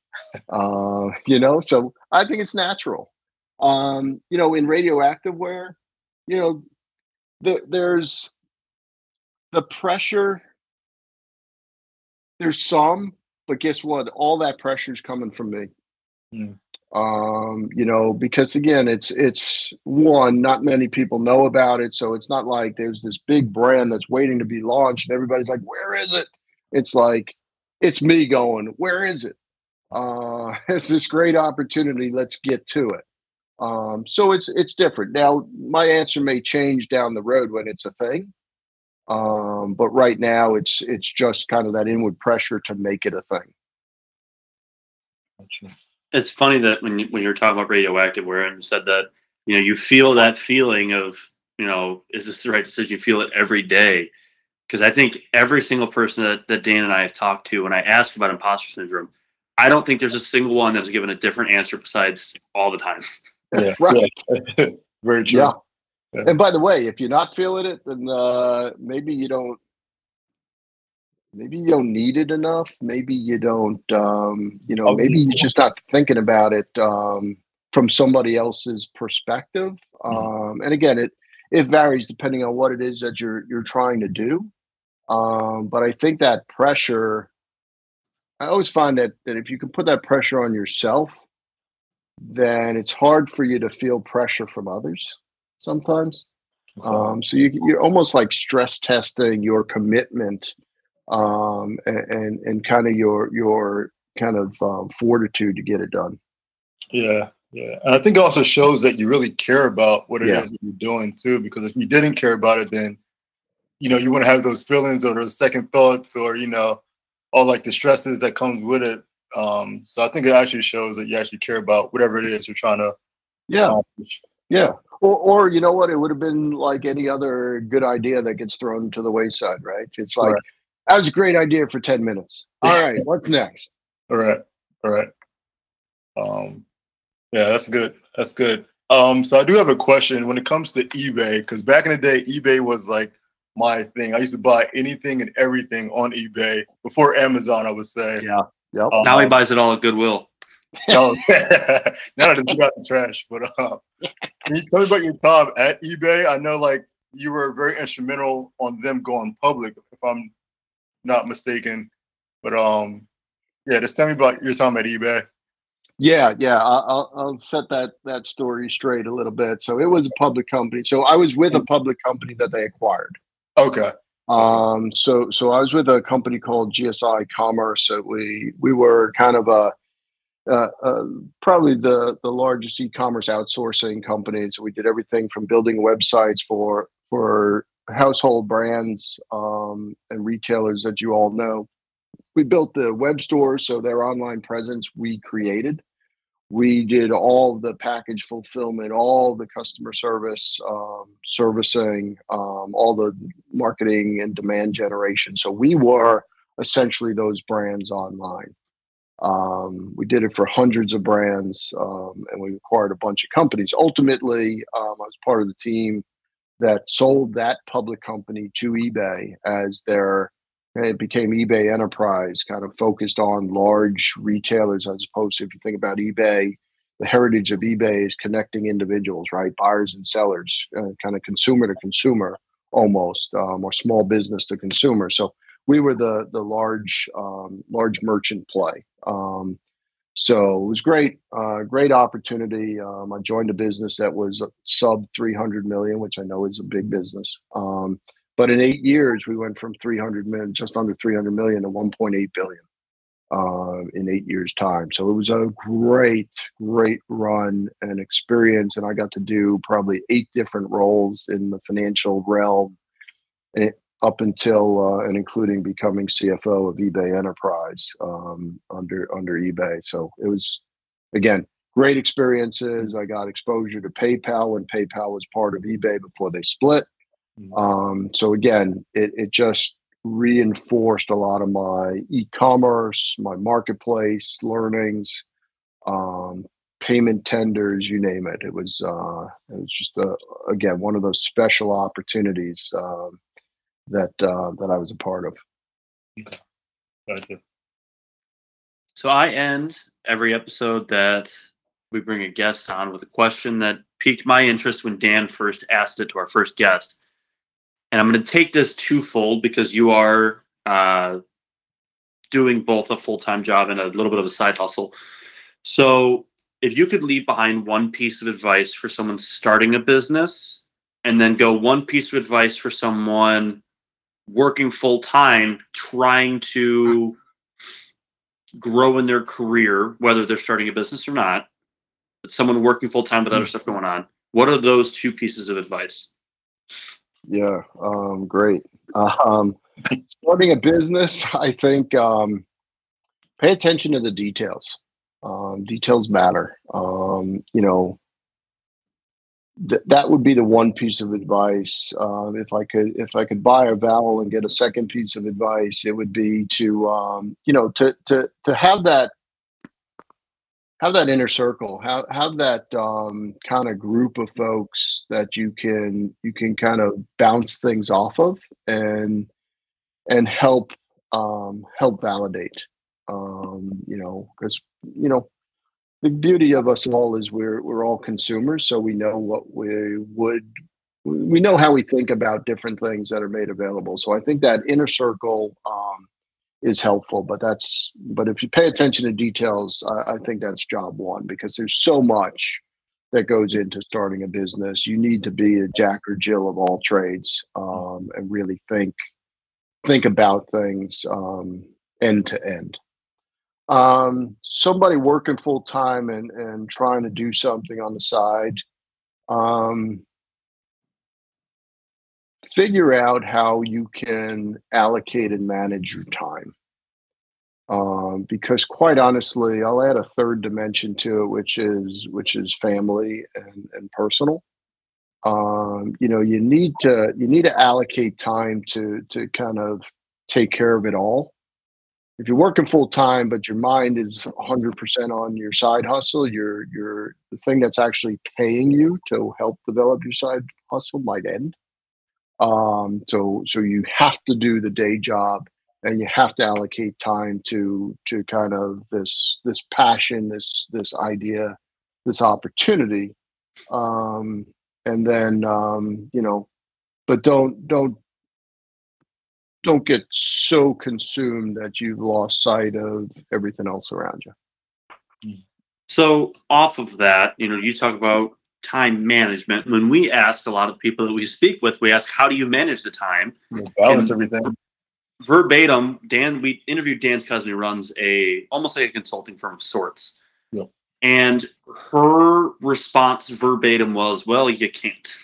Speaker 3: uh, <laughs> you know, so I think it's natural. Um, you know, in radioactive wear, you know, the, there's the pressure. There's some, but guess what? All that pressure is coming from me.
Speaker 2: Mm.
Speaker 3: Um, you know, because again, it's it's one, not many people know about it, so it's not like there's this big brand that's waiting to be launched, and everybody's like, "Where is it?" It's like it's me going, "Where is it?" Uh, <laughs> it's this great opportunity. Let's get to it. Um, so it's it's different. Now, my answer may change down the road when it's a thing. Um, but right now it's it's just kind of that inward pressure to make it a thing.
Speaker 1: It's funny that when you, when you're talking about radioactive wear and you said that you know you feel that feeling of you know is this the right decision? You feel it every day because I think every single person that, that Dan and I have talked to when I ask about imposter syndrome, I don't think there's a single one that's given a different answer besides all the time.
Speaker 2: Yeah, <laughs>
Speaker 3: Right.
Speaker 2: yeah. <laughs> Very true.
Speaker 3: Yeah.
Speaker 2: Yeah.
Speaker 3: And by the way, if you're not feeling it, then uh, maybe you don't. Maybe you don't need it enough. Maybe you don't. Um, you know,
Speaker 2: Oh,
Speaker 3: maybe you're just not thinking about it um, from somebody else's perspective. Um, and again, it it varies depending on what it is that you're you're trying to do. Um, but I think that pressure. I always find that that if you can put that pressure on yourself, then it's hard for you to feel pressure from others sometimes.
Speaker 2: Okay.
Speaker 3: Um, so you, you're almost like stress testing your commitment um, and, and, and kind of your your kind of um, fortitude to get it done.
Speaker 2: Yeah, yeah. And I think it also shows that you really care about what it is
Speaker 3: Yeah.
Speaker 2: that you're doing too. Because if you didn't care about it, then you know you wouldn't have those feelings or those second thoughts, or you know, all like the stresses that comes with it. Um, so I think it actually shows that you actually care about whatever it is you're trying to
Speaker 3: Yeah,
Speaker 2: accomplish.
Speaker 3: yeah. Or, or you know what? It would have been like any other good idea that gets thrown to the wayside, right? It's like
Speaker 2: Right.
Speaker 3: That was a great idea for ten minutes. All right, what's next?
Speaker 2: All right, all right. Um, yeah, that's good. That's good. Um, so I do have a question when it comes to eBay, because back in the day, eBay was like my thing. I used to buy anything and everything on eBay before Amazon, I would say.
Speaker 3: Yeah. Yep.
Speaker 2: Um,
Speaker 1: Now he buys it all at Goodwill. <laughs>
Speaker 2: no, <laughs> now I just get out the trash. But uh, can you tell me about your time at eBay? I know like you were very instrumental on them going public, if I'm not mistaken. But um, yeah, just tell me about your time at eBay.
Speaker 3: Yeah, yeah. I'll I'll set that that story straight a little bit. So it was a public company. So I was with a public company that they acquired.
Speaker 2: Okay.
Speaker 3: Um, so so I was with a company called GSI Commerce. So we we were kind of a uh, uh, probably the the largest e-commerce outsourcing company. So we did everything from building websites for for household brands um, and retailers that you all know. We built the web stores, so their online presence we created. We did all the package fulfillment, all the customer service, um, servicing, um, all the marketing and demand generation. So we were essentially those brands online. Um, we did it for hundreds of brands, um, and we acquired a bunch of companies. Ultimately, um, I was part of the team that sold that public company to eBay as their. It became eBay Enterprise, kind of focused on large retailers, as opposed to if you think about eBay, the heritage of eBay is connecting individuals, right? Buyers and sellers, uh, kind of consumer to consumer, almost, um, or small business to consumer. So we were the the large um, large merchant play. Um, so it was great, uh, great opportunity. Um, I joined a business that was sub 300 million, which I know is a big business. Um, but in eight years, we went from 300 million, just under 300 million, to 1.8 billion uh, in eight years' time. So it was a great, great run and experience, and I got to do probably eight different roles in the financial realm eh, up until uh, and including becoming CFO of eBay Enterprise um, under under eBay. So it was again great experiences. I got exposure to PayPal when PayPal was part of eBay before they split.
Speaker 2: Mhm.
Speaker 3: Um, so again, it it just reinforced a lot of my e-commerce, my marketplace learnings, um, payment tenders, you name it. It was uh, it was just a, again one of those special opportunities um, that uh, that I was a part of.
Speaker 2: Gotcha.
Speaker 1: So I end every episode that we bring a guest on with a question that piqued my interest when Dan first asked it to our first guest. And I'm going to take this twofold because you are uh, doing both a full time job and a little bit of a side hustle. So if you could leave behind one piece of advice for someone starting a business and then go one piece of advice for someone working full time trying to grow in their career, whether they're starting a business or not, but someone working full time with other stuff going on. What are those two pieces of advice?
Speaker 3: Yeah, um, great. Um, starting a business, I think um, pay attention to the details. Um, details matter. Um, you know, th- that would be the one piece of advice. Um, if I could, if I could buy a vowel and get a second piece of advice, it would be to, um, you know, to to to have that have that inner circle have have that um, kind of group of folks that you can you can kind of bounce things off of and and help um, help validate um, you know because you know the beauty of us all is we're we're all consumers so we know what we would we know how we think about different things that are made available. So i think that inner circle um, is helpful but that's but if you pay attention to details I, I think that's job one because there's so much that goes into starting a business. You need to be a jack or jill of all trades um, and really think think about things um, end to end um, somebody working full time and and trying to do something on the side um, figure out how you can allocate and manage your time Um, because quite honestly, I'll add a third dimension to it, which is which is family and, and personal. Um, you know, you need to you need to allocate time to to kind of take care of it all. If you're working full time, but your mind is 100% on your side hustle, your your the thing that's actually paying you to help develop your side hustle might end. Um, so so you have to do the day job and you have to allocate time to to kind of this this passion, this this idea, this opportunity. Um, and then um, you know, but don't don't don't get so consumed that you've lost sight of everything else around you.
Speaker 1: So off of that, you know, you talk about time management. When we ask a lot of people that we speak with, we ask, "How do you manage the time?"
Speaker 2: You balance
Speaker 1: And-
Speaker 2: everything.
Speaker 1: Verbatim, Dan. We interviewed Dan's cousin who runs a almost like a consulting firm of sorts.
Speaker 2: Yep.
Speaker 1: And her response verbatim was, "Well, you can't."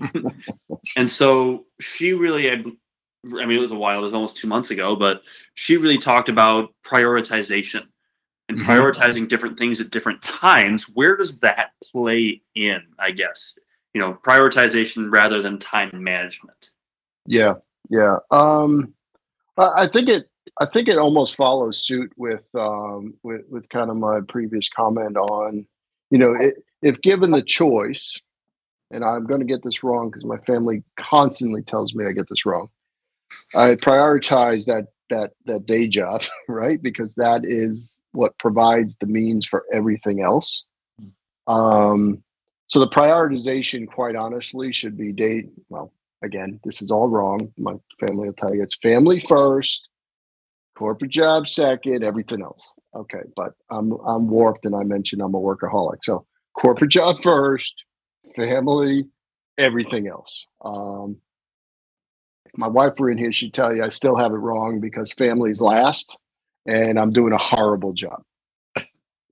Speaker 1: <laughs> and so she really had I mean, it was a while, it was almost two months ago, but she really talked about prioritization and
Speaker 2: Mhm.
Speaker 1: prioritizing different things at different times. Where does that play in, I guess? You know, prioritization rather than time management.
Speaker 3: Yeah, yeah. Um, I I think it. I think it almost follows suit with um, with with kind of my previous comment on, you know, it, if given the choice, and I'm going to get this wrong because my family constantly tells me I get this wrong. I prioritize that that that day job, <laughs> right? Because that is what provides the means for everything else. Um, so the prioritization, quite honestly, should be day. Well, again, this is all wrong. My family will tell you it's family first, corporate job second, everything else. Okay, but I'm I'm warped, and I mentioned I'm a workaholic. So corporate job first, family, everything else. Um, my wife were in here, she'd tell you I still have it wrong because family's last, and I'm doing a horrible job.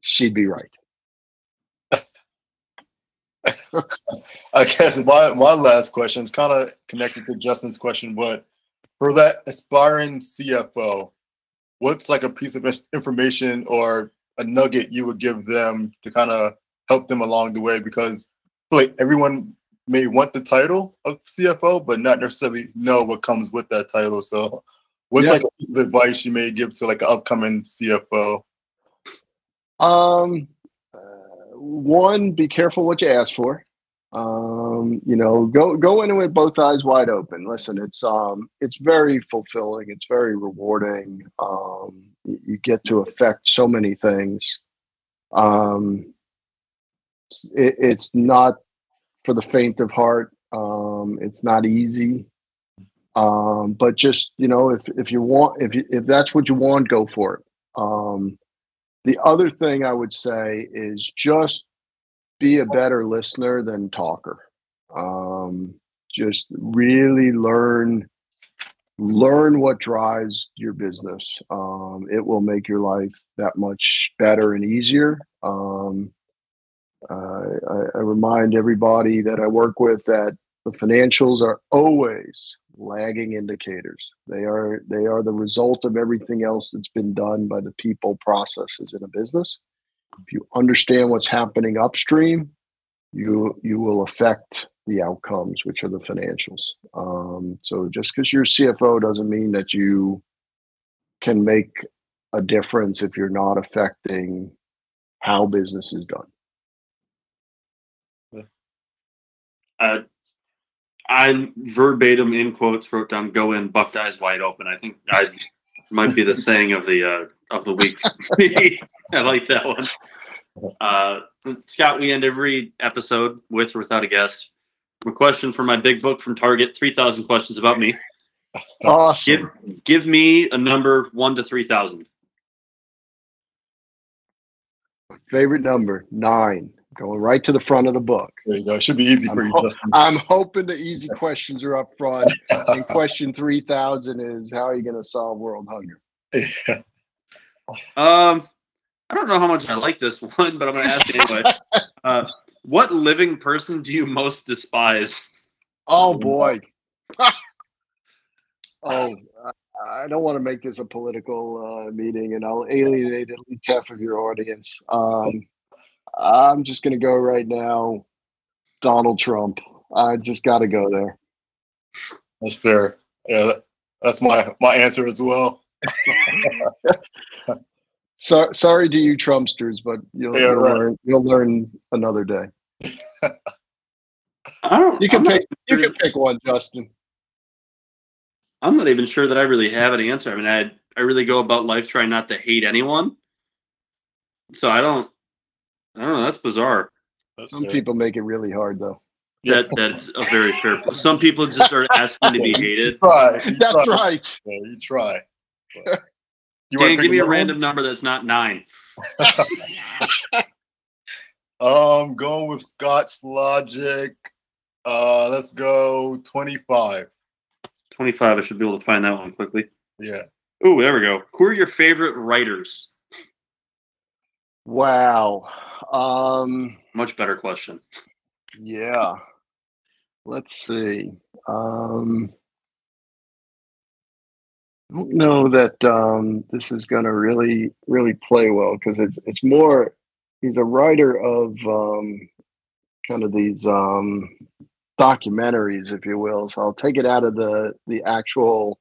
Speaker 3: She'd be right. <laughs>
Speaker 2: I guess my, my last question is kind of connected to Justin's question, but for that aspiring CFO, what's like a piece of information or a nugget you would give them to kind of help them along the way? Because like everyone may want the title of CFO, but not necessarily know what comes with that title. So, what's
Speaker 3: Yeah.
Speaker 2: like a piece of advice you may give to like an upcoming CFO?
Speaker 3: Um, uh, one, be careful what you ask for. Um, you know, go go in it with both eyes wide open. Listen, it's um, it's very fulfilling. It's very rewarding. Um, you, get to affect so many things. Um, it, it's not for the faint of heart. Um, it's not easy. Um, but just you know, if if you want, if you, if that's what you want, go for it. Um, the other thing I would say is just be a better listener than talker. Um, just really learn learn what drives your business. Um, it will make your life that much better and easier. Um, I, I remind everybody that I work with that the financials are always lagging indicators. They are they are the result of everything else that's been done by the people processes in a business. If you understand what's happening upstream, you you will affect the outcomes, which are the financials. Um, so just because you're CFO doesn't mean that you can make a difference if you're not affecting how business is done.
Speaker 1: Uh, I'm verbatim in quotes wrote down "Go in, bucked eyes wide open." I think I might be the <laughs> saying of the uh, of the week. <laughs> I like that one. Uh, Scott, we end every episode with or without a guest. A question for my big book from Target: three thousand questions about me.
Speaker 3: Awesome.
Speaker 1: Give give me a number one to three thousand.
Speaker 3: Favorite number nine, going right to the front of the book.
Speaker 2: There you go. It should be easy for
Speaker 3: I'm
Speaker 2: you,
Speaker 3: ho-
Speaker 2: Justin.
Speaker 3: I'm hoping the easy questions are up front. And <laughs> question 3000 is how are you going to solve world hunger?
Speaker 2: Yeah.
Speaker 1: Um, I don't know how much I like this <laughs> one, but I'm going to ask it anyway. <laughs> Uh, what living person do you most despise?
Speaker 3: Oh boy. Oh, I, I don't want to make this a political uh, meeting, and I'll alienate at least half of your audience. Um, I'm just going to go right now. Donald Trump. I just got to go there.
Speaker 2: That's fair. Yeah, that's my my answer as well. <laughs>
Speaker 3: So, sorry to you Trumpsters, but you'll,
Speaker 2: Yeah,
Speaker 3: you'll
Speaker 2: right.
Speaker 3: learn. You'll learn another day. <laughs>
Speaker 1: I don't.
Speaker 3: You can
Speaker 1: I'm not
Speaker 3: pick. You can pick one, Justin.
Speaker 1: I'm not even sure that I really have an answer. I mean, I I really go about life trying not to hate anyone. So I don't. I don't know. That's bizarre.
Speaker 2: That's
Speaker 3: Some
Speaker 2: fair.
Speaker 3: people make it really hard, though.
Speaker 1: That that's a very fair. point. Some people just are asking to be <laughs> hated.
Speaker 2: try. You
Speaker 3: That's
Speaker 2: try.
Speaker 3: right.
Speaker 2: Yeah, you try. But- <laughs> You wanna
Speaker 1: Dan, give me a
Speaker 2: another one?
Speaker 1: random number that's not nine. <laughs>
Speaker 2: Um, going with Scott's Logic. Uh, let's go twenty-five.
Speaker 1: Twenty-five. I should be able to find that one quickly.
Speaker 2: Yeah.
Speaker 1: Oh, there we go. Who are your favorite writers?
Speaker 3: Wow. Um,
Speaker 1: Much better question.
Speaker 3: yeah. Let's see. Um, I don't know that um, this is going to really, really play well because it's it's more. He's a writer of um, kind of these um, documentaries, if you will. So I'll take it out of the the actual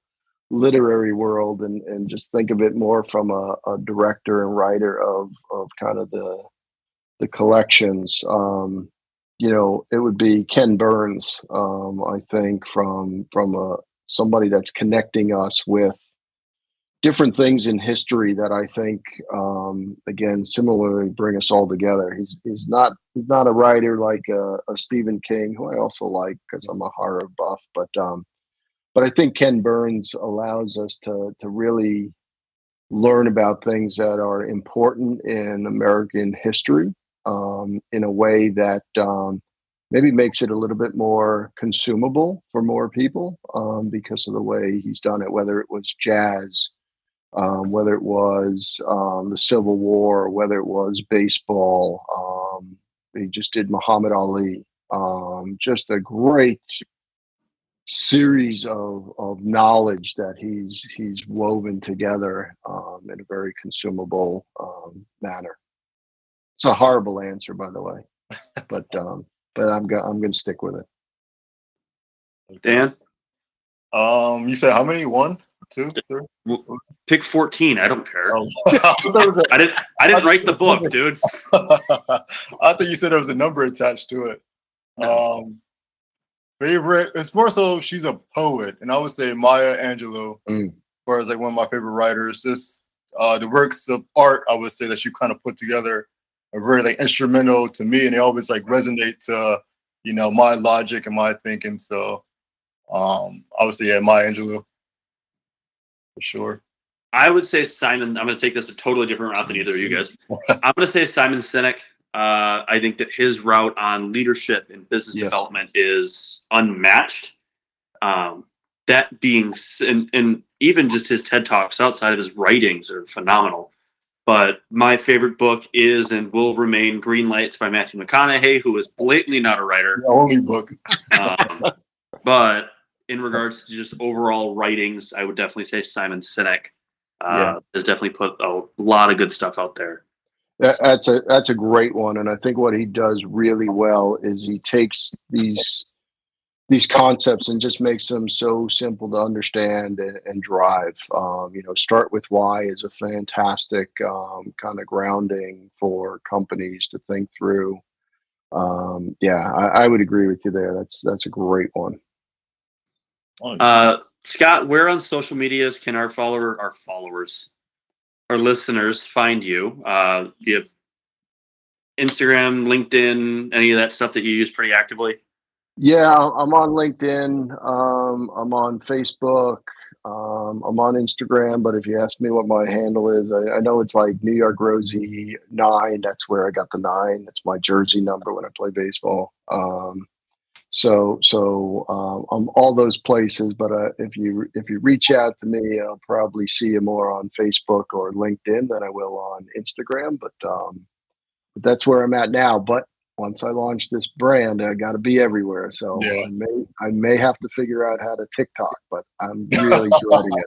Speaker 3: literary world and and just think of it more from a, a director and writer of of kind of the the collections. Um, you know, it would be Ken Burns. Um, I think from from a somebody that's connecting us with different things in history that I think um, again similarly bring us all together. He's he's not he's not a writer like a, a Stephen King, who I also like because I'm a horror buff, but um, but I think Ken Burns allows us to to really learn about things that are important in American history um, in a way that um, maybe makes it a little bit more consumable for more people um, because of the way he's done it, whether it was jazz, um, whether it was um, the Civil War, whether it was baseball. Um, he just did Muhammad Ali. Just a great series of, of knowledge that he's he's woven together um, in a very consumable um, manner. It's a horrible answer, by the way, but um, but I'm go- I'm going to stick with it.
Speaker 1: Dan,
Speaker 2: Um, you said how many? One, two, three.
Speaker 1: pick fourteen. I don't care.
Speaker 2: Oh, I thought there was
Speaker 1: I didn't. I didn't write the book, dude. <laughs>
Speaker 2: I thought you said there was a number attached to it. Um, favorite. It's more so she's a poet, and I would say Maya Angelou,
Speaker 3: Mm.
Speaker 2: as far as like one of my favorite writers. Just uh, the works of art, I would say that she kind of put together are very like instrumental to me, and they always like resonate to you know my logic and my thinking. So, um, say yeah, Maya Angelou for sure.
Speaker 1: I would say Simon. I'm going to take this a totally different route than either of you guys. <laughs> I'm going to say Simon Sinek. Uh, I think that his route on leadership and business
Speaker 3: Yeah.
Speaker 1: development is unmatched. Um, that being, and, and even just his TED talks outside of his writings are phenomenal. But my favorite book is and will remain Green Lights by Matthew McConaughey, who is blatantly not a writer.
Speaker 2: The only book.
Speaker 1: Um, but in regards to just overall writings, I would definitely say Simon Sinek uh,
Speaker 3: Yeah.
Speaker 1: has definitely put a lot of good stuff out there.
Speaker 3: That, that's a that's a great one, and I think what he does really well is he takes these these concepts and just makes them so simple to understand and, and drive. Um, you know, start with why is a fantastic um, kind of grounding for companies to think through. Um, yeah, I, I would agree with you there. That's that's a great one.
Speaker 1: Uh, Scott, where on social medias can our follower, our followers, our listeners find you? Uh, you have Instagram, LinkedIn, any of that stuff that you use pretty actively?
Speaker 3: Yeah, I'm on LinkedIn. Um, I'm on Facebook. Um, I'm on Instagram. But if you ask me what my handle is, I, I know it's like New York Rosie nine. That's where I got the nine. That's my jersey number when I play baseball. Um, so so um, I'm all those places. But uh, if you if you reach out to me, I'll probably see you more on Facebook or LinkedIn than I will on Instagram. But um, but that's where I'm at now. But once I launch this brand, I got to be everywhere. So
Speaker 2: Yeah.
Speaker 3: I may I may have to figure out how to TikTok, but I'm <laughs> really dreading it.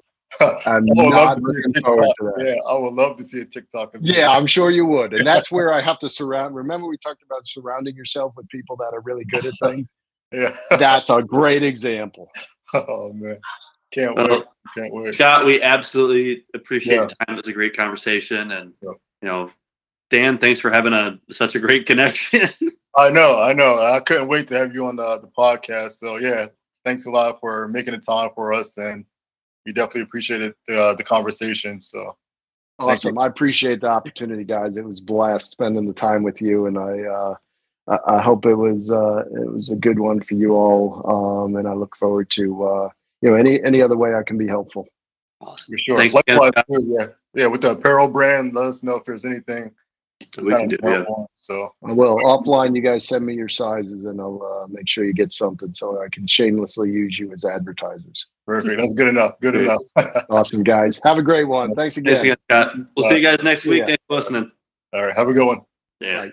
Speaker 3: I'm
Speaker 2: would love
Speaker 3: not
Speaker 2: to see a
Speaker 3: looking forward
Speaker 2: TikTok.
Speaker 3: to that.
Speaker 2: Yeah, I would love to see a TikTok. Of
Speaker 3: yeah, I'm sure you would. And that's where I have to <laughs> surround. Remember, we talked about surrounding yourself with people that are really good at things? <laughs>
Speaker 2: yeah.
Speaker 3: That's a great example.
Speaker 2: Oh man, can't
Speaker 1: Well,
Speaker 2: wait. Can't wait.
Speaker 1: Scott, we absolutely appreciate
Speaker 2: Yeah.
Speaker 1: your time. It was a great conversation, and
Speaker 2: Yeah.
Speaker 1: you know, Dan, thanks for having a such a great <laughs> connection.
Speaker 2: I know, I know. I couldn't wait to have you on the, the podcast. So yeah, thanks a lot for making the time for us, and we definitely appreciated uh, the conversation. So
Speaker 3: Awesome. I appreciate the opportunity, guys. It was a blast spending the time with you, and I uh, I, I hope it was uh, it was a good one for you all. Um, and I look forward to uh, you know any any other way I can be helpful.
Speaker 1: awesome.
Speaker 2: for sure.
Speaker 1: Thanks again.
Speaker 2: Likewise,
Speaker 1: Scott.
Speaker 2: yeah, yeah. With the apparel brand, let us know if there's anything
Speaker 1: We can do.
Speaker 2: kind
Speaker 1: Yeah.
Speaker 2: help. So
Speaker 3: I will offline. You guys send me your sizes, and I'll uh, make sure you get something so I can shamelessly use you as advertisers.
Speaker 2: perfect. That's good enough. Good
Speaker 1: Great.
Speaker 2: enough. <laughs>
Speaker 3: Awesome, guys. Have a great one. Thanks again.
Speaker 1: Thanks again, Scott. We'll see you guys next week.
Speaker 3: ya.
Speaker 1: Thanks for listening.
Speaker 2: All right. Have a good one.
Speaker 1: Yeah.
Speaker 3: Bye.